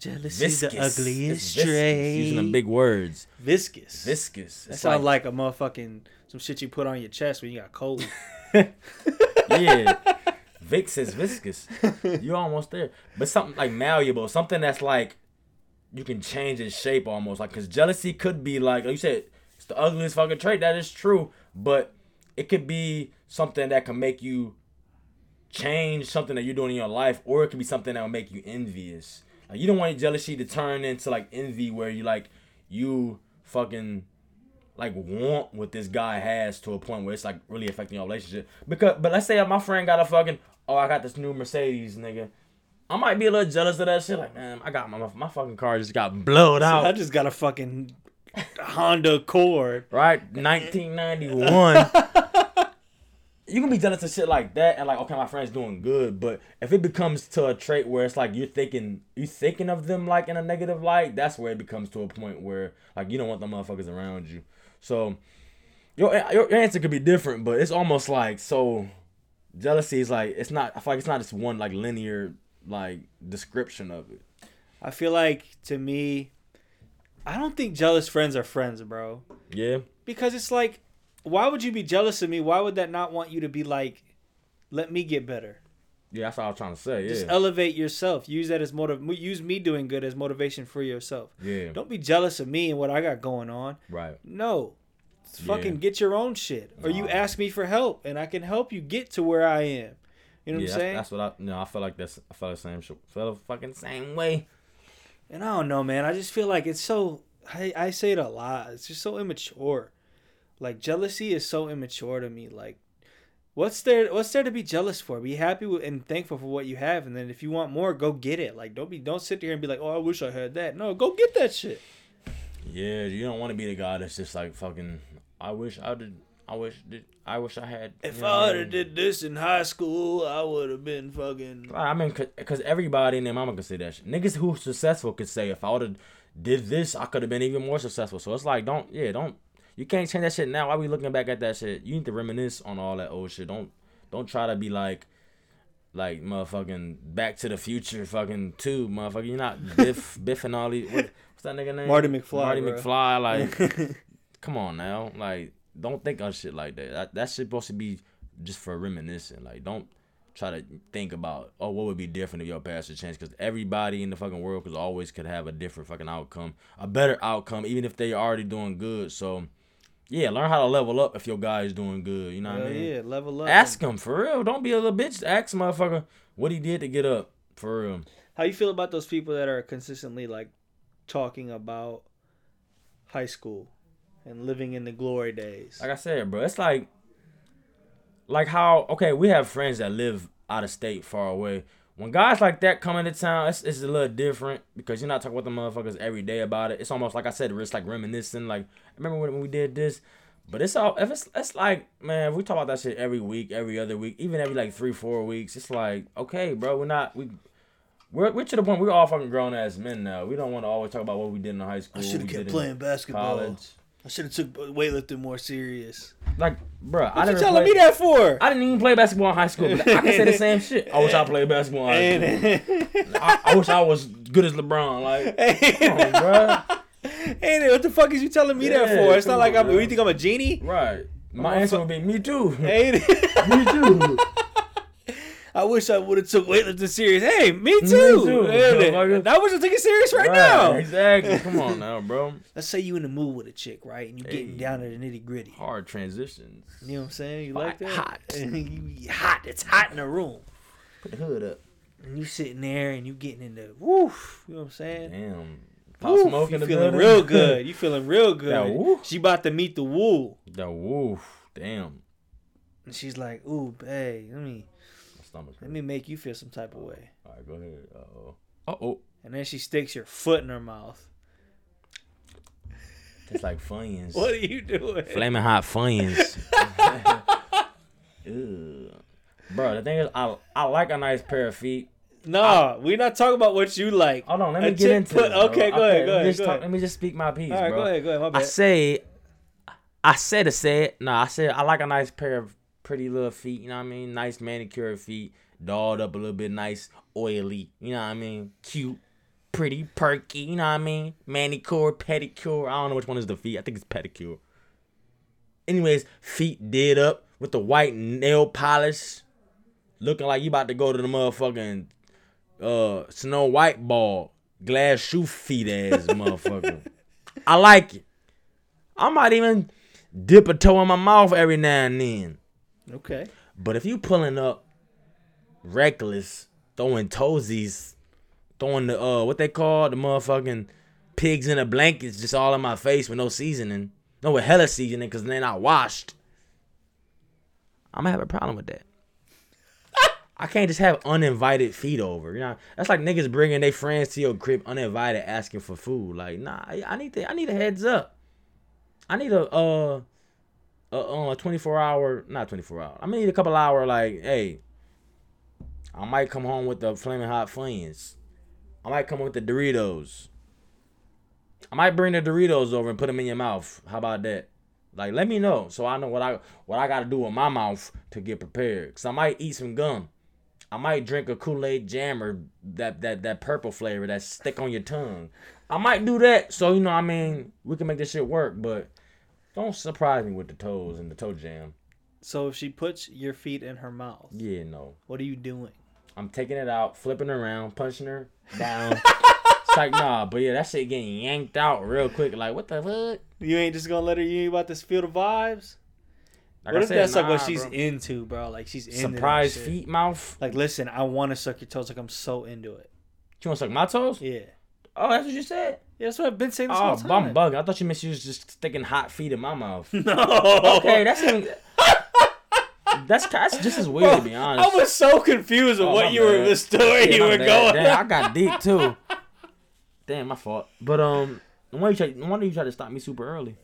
Jealousy, viscous. the ugliest trait. Using them big words, viscous. viscous. That sounds like, a motherfucking some shit you put on your chest when you got cold. yeah. Vix is viscous. You're almost there. But something like malleable, something that's like you can change its shape almost. Like, because jealousy could be like, like you said, it's the ugliest fucking trait. That is true. But it could be something that can make you change something that you're doing in your life, or it could be something that will make you envious. Like, you don't want your jealousy to turn into like envy, where you like, you fucking like want what this guy has to a point where it's like really affecting your relationship. Because, but let's say my friend got a fucking, oh, I got this new Mercedes, nigga. I might be a little jealous of that shit. Like, man, I got my my fucking car just got blowed out. I just got a fucking Honda Accord. Right, 1991. You can be jealous of shit like that, and like, okay, my friend's doing good. But if it becomes to a trait where it's like you're thinking, you thinking of them like in a negative light, that's where it becomes to a point where like you don't want the motherfuckers around you. So your your answer could be different, but it's almost like so jealousy is like it's not. I feel like it's not just one like linear like description of it. I feel like to me, I don't think jealous friends are friends, bro. Yeah, Because it's like, why would you be jealous of me? Why would that not want you to be like, let me get better? yeah, that's what I was trying to say. Just elevate yourself. Use that as motive. Use me doing good as motivation for yourself. yeah, Don't be jealous of me and what I got going on. right. No. Fucking get your own shit. Or you ask me for help and I can help you get to where I am. You know what I'm saying? That's, that's what I. Know, I feel like that's. I feel the same. Feel the fucking same way. And I don't know, man. I just feel like it's so. I, I say it a lot. It's just so immature. Like jealousy is so immature to me. Like, what's there? What's there to be jealous for? Be happy with, and thankful for what you have, and then if you want more, go get it. Like, don't be don't sit there and be like, oh, I wish I had that. No, go get that shit. Yeah, you don't want to be the guy that's just like fucking. I wish I did. I wish did. I wish I had. If know, I would have did this in high school, I would have been fucking. I mean, because everybody and their mama can say that shit. Niggas who successful could say, if I would have did this, I could have been even more successful. So it's like, don't, yeah, don't. You can't change that shit now. Why we looking back at that shit? You need to reminisce on all that old shit. Don't, don't try to be like, like motherfucking Back to the Future, fucking two, motherfucker. You're not Biff, Biff and all these. What, what's that nigga name? Marty McFly, Marty bro. McFly. Like, come on now, like, don't think of shit like that. That, that shit supposed to be just for reminiscing. Like, don't try to think about oh what would be different if your past had changed because everybody in the fucking world could always could have a different fucking outcome, a better outcome, even if they already doing good. So. Yeah, learn how to level up if your guy is doing good. You know what I mean? yeah, level up. Ask him for real. Don't be a little bitch. Ask motherfucker what he did to get up for real. How you feel about those people that are consistently like talking about high school and living in the glory days? Like I said, bro, it's like, like how okay, we have friends that live out of state, far away. When guys like that come into town, it's, it's a little different because you're not talking with the motherfuckers every day about it. It's almost like I said, it's like reminiscing. Like remember when we did this? But it's all if it's it's like man, if we talk about that shit every week, every other week, even every like three, four weeks. It's like okay, bro, we're not we. We're, we're to the point we're all fucking grown ass men now. We don't want to always talk about what we did in high school. I should have kept playing basketball. College. I should have took weightlifting more serious. Like, bro, I What you never telling played- me that for? I didn't even play basketball in high school, but I can say the same shit. I wish I played basketball in high school. I, I wish I was good as LeBron. Like, come on, bro. It? What the fuck is you telling me that for? It's not like I'm. bro. You think I'm a genie? Right. My I'm answer fu- would be me too. It? me too. I wish I would have took weightlifting serious. Hey, me too. too, Ain't it? motherfucker. I wish I take it serious right, Right, now. Exactly. Come on now, bro. Let's say you in the mood with a chick, right? And you getting Hey. down to the nitty gritty. Hard transitions. You know what I'm saying? You Hot- like that? hot. You hot. It's hot in the room. Put the hood up. And you sitting there and you getting into woof. You know what I'm saying? Damn. Pop Woof, smoke you in the feeling building. real good. You feeling real good. That. She about to meet the woo. the woof. Damn. And she's like, ooh, babe, let me My stomach. let me make you feel some type of way. All right, go ahead. Uh oh. Uh oh. And then she sticks your foot in her mouth. It's like Funyuns. What are you doing? Flaming hot Funyuns. Ew. Bro, the thing is, I I like a nice pair of feet. Nah, we're not talking about what you like. Hold on, let me A get chick into put- it. bro. okay, go ahead, go let me ahead, Just go talk, ahead. Let me just speak my piece, All right, bro. go ahead, go ahead. My I bad. say, I said to say it. No, I said I like a nice pair of pretty little feet. You know what I mean? Nice manicured feet, dolled up a little bit, nice, oily. You know what I mean? Cute, pretty, perky. You know what I mean? Manicure, pedicure. I don't know which one is the feet. I think it's pedicure. Anyways, feet did up with the white nail polish, looking like you about to go to the motherfucking uh Snow White ball, glass shoe feet ass motherfucker. I like it. I might even dip a toe in my mouth every now and then. Okay. But if you pulling up reckless, throwing toesies, throwing the uh what they call the motherfucking pigs in the blankets just all in my face with no seasoning, no with hella seasoning because they're not washed, I'm gonna have a problem with that. I can't just have uninvited feet over. You know, that's like niggas bringing their friends to your crib uninvited, asking for food. Like, nah, I I need to, I need a heads up. I need a uh a uh, 24 hour, not 24 hour. I need a couple hour. Like, hey, I might come home with the flaming hot Funyuns. I might come with the Doritos. I might bring the Doritos over and put them in your mouth. How about that? Like, let me know so I know what I what I got to do with my mouth to get prepared. Cause I might eat some gum. I might drink a Kool Aid Jammer, that that that purple flavor that stick on your tongue. I might do that. So you know, I mean, we can make this shit work. But don't surprise me with the toes and the toe jam. So if she puts your feet in her mouth, Yeah, no. what are you doing? I'm taking it out, flipping her around, punching her down. it's like nah, but yeah, that shit getting yanked out real quick. Like what the fuck? You ain't just gonna let her. You ain't about to feel the vibes. Like what I if said, that's like what she's bro. into, bro? Like she's into surprise feet mouth. Like, listen, I want to suck your toes. Like I'm so into it. You want to suck my toes? Yeah. Oh, that's what you said. Yeah, that's what I've been saying this Oh, whole I'm time. bugging. I thought you meant you was just sticking hot feet in my mouth. no. Okay, that's even, that's that's just as weird to be honest. I was so confused with Oh, what my you were, bad. the story Yeah, you were bad. going. Damn, I got deep too. Damn, my fault. But um, why you try? Why you try to stop me super early?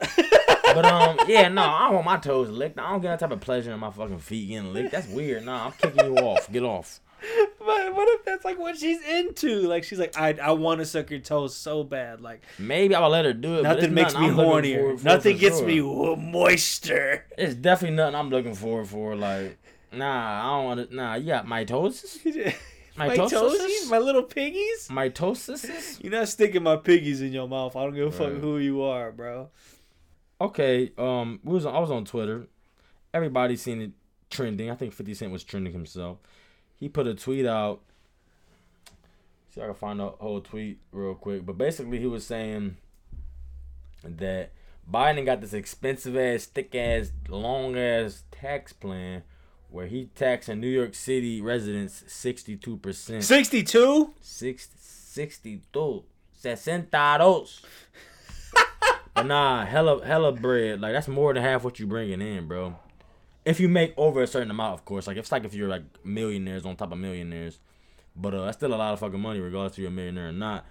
but um, yeah, no, I don't want my toes licked. I don't get that type of pleasure in my fucking feet getting licked. That's weird. Nah, I'm kicking you off. Get off. But what if that's like what she's into? Like she's like, I I want to suck your toes so bad. Like Maybe I will let her do it. nothing makes me nothing I'm hornier. for Nothing for gets sure. me moisture. It's definitely nothing I'm looking forward for. Like, Nah, I don't want to. Nah, you got mitosis. my Mitosis. toesies, my little piggies. Mitosis. You're not sticking my piggies in your mouth. I don't give a fuck who you are, bro. Okay. Um, we was I was on Twitter. Everybody seen it trending. I think Fifty Cent was trending himself. He put a tweet out. See, I can find the whole tweet real quick. But basically, he was saying that Biden got this expensive ass, thick ass, long ass tax plan where he taxing New York City residents sixty two percent. 62? Six, 62. 62. but nah, hella, hella bread. Like, that's more than half what you bringing in, bro. If you make over a certain amount, of course. Like, it's like if you're like millionaires on top of millionaires. But uh, that's still a lot of fucking money, regardless if you're a millionaire or not.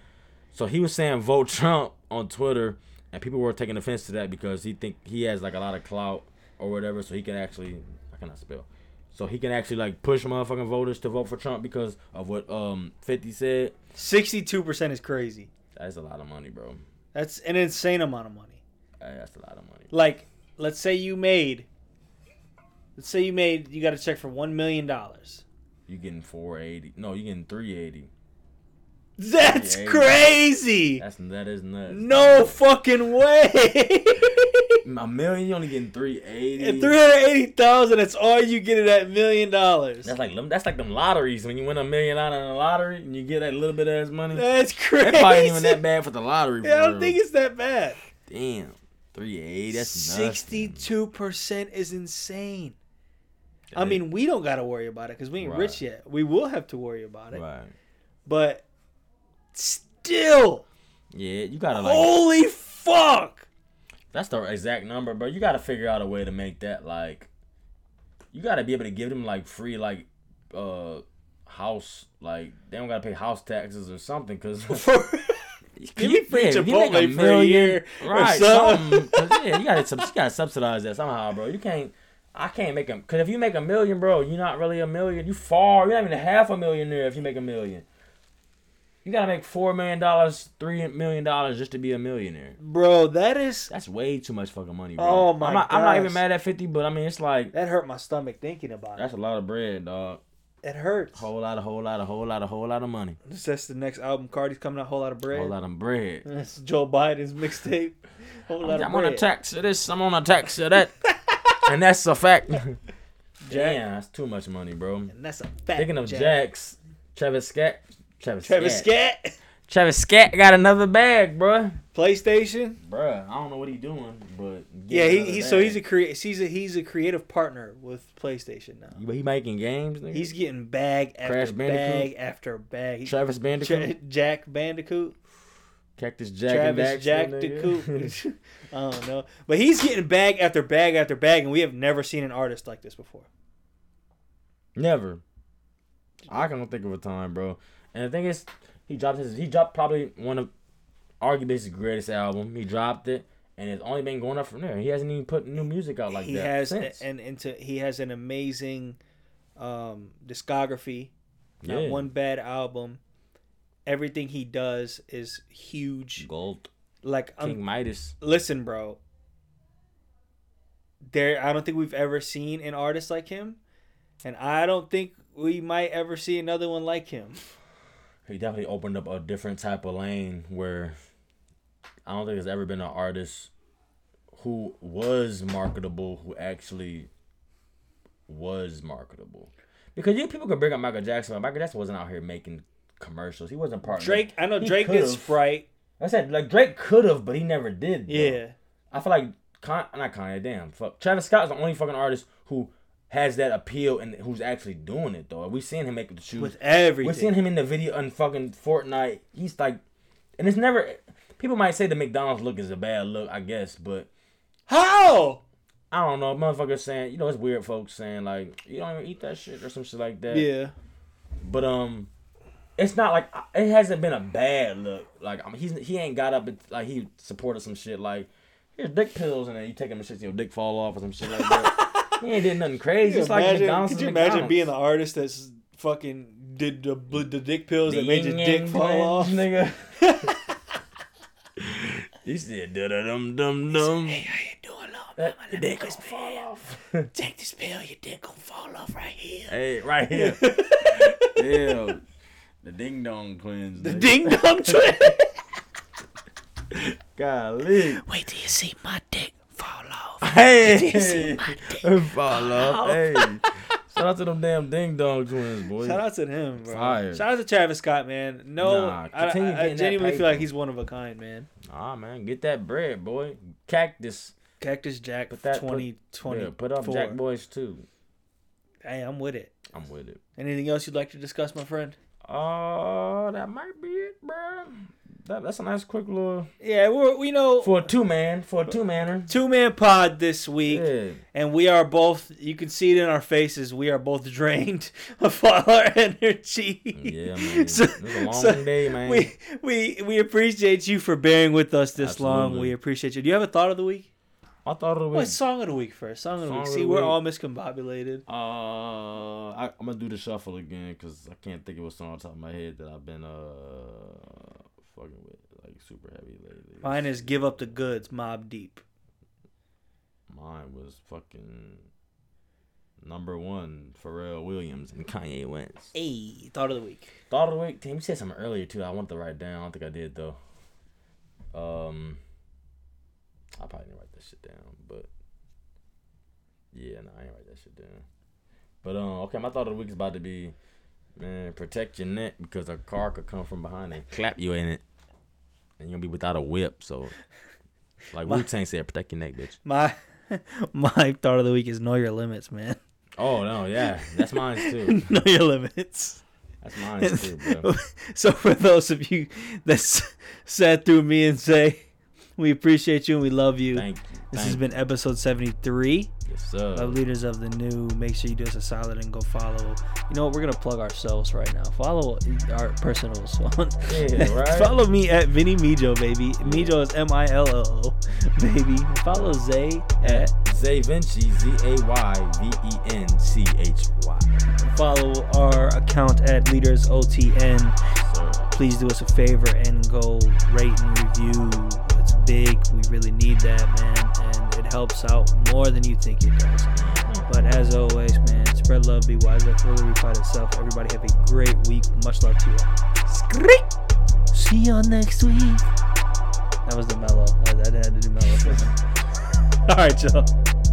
So he was saying vote Trump on Twitter, and people were taking offense to that because he think he has like a lot of clout or whatever, so he can actually I cannot spell. So he can actually like push motherfucking voters to vote for Trump because of what um 50 said. 62% is crazy. That's a lot of money, bro. That's an insane amount of money. That's a lot of money. Like, let's say you made, let's say you made, you got a check for $1 million. You getting 480? No, you getting 380. That's crazy. That's that is nuts. No fucking way. a million. You only getting 380. At 380,000, that's all you get of that million dollars. That's like them. That's like them lotteries when you win a million out in a lottery and you get that little bit of ass money. That's crazy. That probably ain't even that bad for the lottery. Yeah, I don't real. think it's that bad. Damn, three eighty. That's sixty-two percent is insane. I mean, we don't got to worry about it because we ain't rich yet. We will have to worry about it, right? but still, Yeah, you gotta like. holy fuck! That's the exact number, bro. You gotta figure out a way to make that like. You gotta be able to give them like free like, uh, house like they don't gotta pay house taxes or something because. Give me free Yeah, you Chipotle make a for a year, or right? something. Yeah, you gotta you gotta subsidize that somehow, bro. You can't. I can't make them because if you make a million, bro, you're not really a million. You far. You're not even half a millionaire if you make a million. You gotta make four million dollars, three million dollars just to be a millionaire. Bro, that is That's way too much fucking money, bro. Oh, my I'm not, I'm not even mad at fifty, but I mean it's like that hurt my stomach thinking about that's it. That's a lot of bread, dog. It hurts. Whole lot, of whole lot, of whole lot, of whole lot of money. That's the next album. Cardi's coming out. Whole lot of bread. Whole lot of bread. That's Joe Biden's mixtape. Whole lot of I'm on a bread. tax of this. I'm on a tax of that, and that's a fact. Damn, that's too much money, bro. And that's a fact. Speaking of Jack. Jacks, Travis Scott, Travis, Travis Scott. Travis Scott got another bag, bruh. PlayStation. Bruh, I don't know what he doing, but Yeah, he, he so he's a crea- he's a he's a creative partner with PlayStation now. But he making games. Nigga? He's getting bag after Crash Bandicoot? bag after bag. He, Travis Bandicoot, Jack Bandicoot, Cactus Jack, and Travis Jack nigga. Bandicoot. I don't know, but he's getting bag after bag after bag, and we have never seen an artist like this before. Never. I can't think of a time, bro. And the thing is, he dropped his. He dropped probably one of, arguably his greatest album. He dropped it, and it's only been going up from there. He hasn't even put new music out like he that has since. and into he has an amazing um, discography. Not Yeah. one bad album. Everything he does is huge. Gold Like I'm King Midas. listen, bro. There, I don't think we've ever seen an artist like him, and I don't think we might ever see another one like him. He definitely opened up a different type of lane where I don't think there's ever been an artist who was marketable who actually was marketable. Because you people could bring up Michael Jackson, but Michael Jackson wasn't out here making commercials. He wasn't part of Drake, I know He Drake did. Sprite. I said like Drake could have, but he never did. bro. Yeah, I feel like Con- not Kanye. Damn, fuck. Travis Scott is the only fucking artist who has that appeal and who's actually doing it though. We seen him make the shoes. with everything. We seen him in the video on fucking Fortnite. He's like, and it's never. People might say the McDonald's look is a bad look, I guess, but How? I don't know. Motherfuckers saying, you know, it's weird folks saying like, you don't even eat that shit or some shit like that. Yeah. But um, it's not like it hasn't been a bad look. Like I mean, he's he ain't got up and like he supported some shit like here's dick pills and then you take them and shit, your dick fall off or some shit like that. he ain't did nothing crazy. It's like imagine, McDonald's. could you imagine being the artist that's fucking did the the dick pills The that made your dick fall off? nigga? he said da da dum dum dum. Hey, how you doing, little That, your dick gonna fall off. Take this pill, your dick gonna fall off right here. hey, right here. Damn. The ding dong twins. The nigga. ding dong twins. Golly. Wait till you see my dick fall off. Hey. my dick Fall off. Hey. Shout out to them damn ding dong twins, boy. Shout out to him, bro. Fire. Shout out to Travis Scott, man. No, Nah, I, continue I, I genuinely feel like he's one of a kind, man. Ah man, get that bread, boy. Cactus. Cactus Jack Put that- 2020. Yeah, put up Jack Boys too. Hey, I'm with it. I'm with it. Anything else you'd like to discuss, my friend? Oh, that might be it, bro. That, that's a nice quick little Yeah, we're we know for a two man for a two manner. two man pod this week, Yeah. and we are both. You can see it in our faces. We are both drained of all our energy. Yeah, man. So- it was a long so day, man. We we we appreciate you for bearing with us this long. We appreciate you. Do you have a thought of the week? I thought of the What week. song of the week first? Song of the Song week. of See, the we're week. all miscombobulated. Uh, I, I'm gonna do the shuffle again because I can't think of a song on top of my head that I've been uh fucking with like super heavy lately. Mine is "Give Up the Goods," Mobb Deep. Mine was fucking number one Pharrell Williams and Kanye West. Hey, thought of the week. Thought of the week, team. You said something earlier too. I want to write down. I don't think I did though. Um, I probably didn't write shit down, but yeah, no, I ain't write that shit down. But um, okay, my thought of the week is about to be, man, protect your neck because a car could come from behind and clap you in it, and you'll be without a whip. So, like Wu Tang said, protect your neck, bitch. My my thought of the week is know your limits, man. Oh no, yeah, that's mine too. know your limits. That's mine too, bro. so for those of you that sat through me and say we appreciate you and we love you. Thank you. This Thank has been episode 73 yes, sir. of Leaders of the New. Make sure you do us a solid and go follow. You know what? We're gonna plug ourselves right now. Follow our personals on. Yeah, right. follow me at Vinny Mijo, baby. Mijo is M I L L O, baby. Follow Zay at. Zay Venchy, Z A Y V E N C H Y. Follow our account at Leaders OTN. So, please do us a favor and go rate and review. It's big. We really need that, man. Helps out more than you think it does. But as always, man, spread love, be wise, let fully refight itself. Everybody have a great week. Much love to you all. See y'all next week. That was the mellow. I, I had to do mellow. All right, y'all.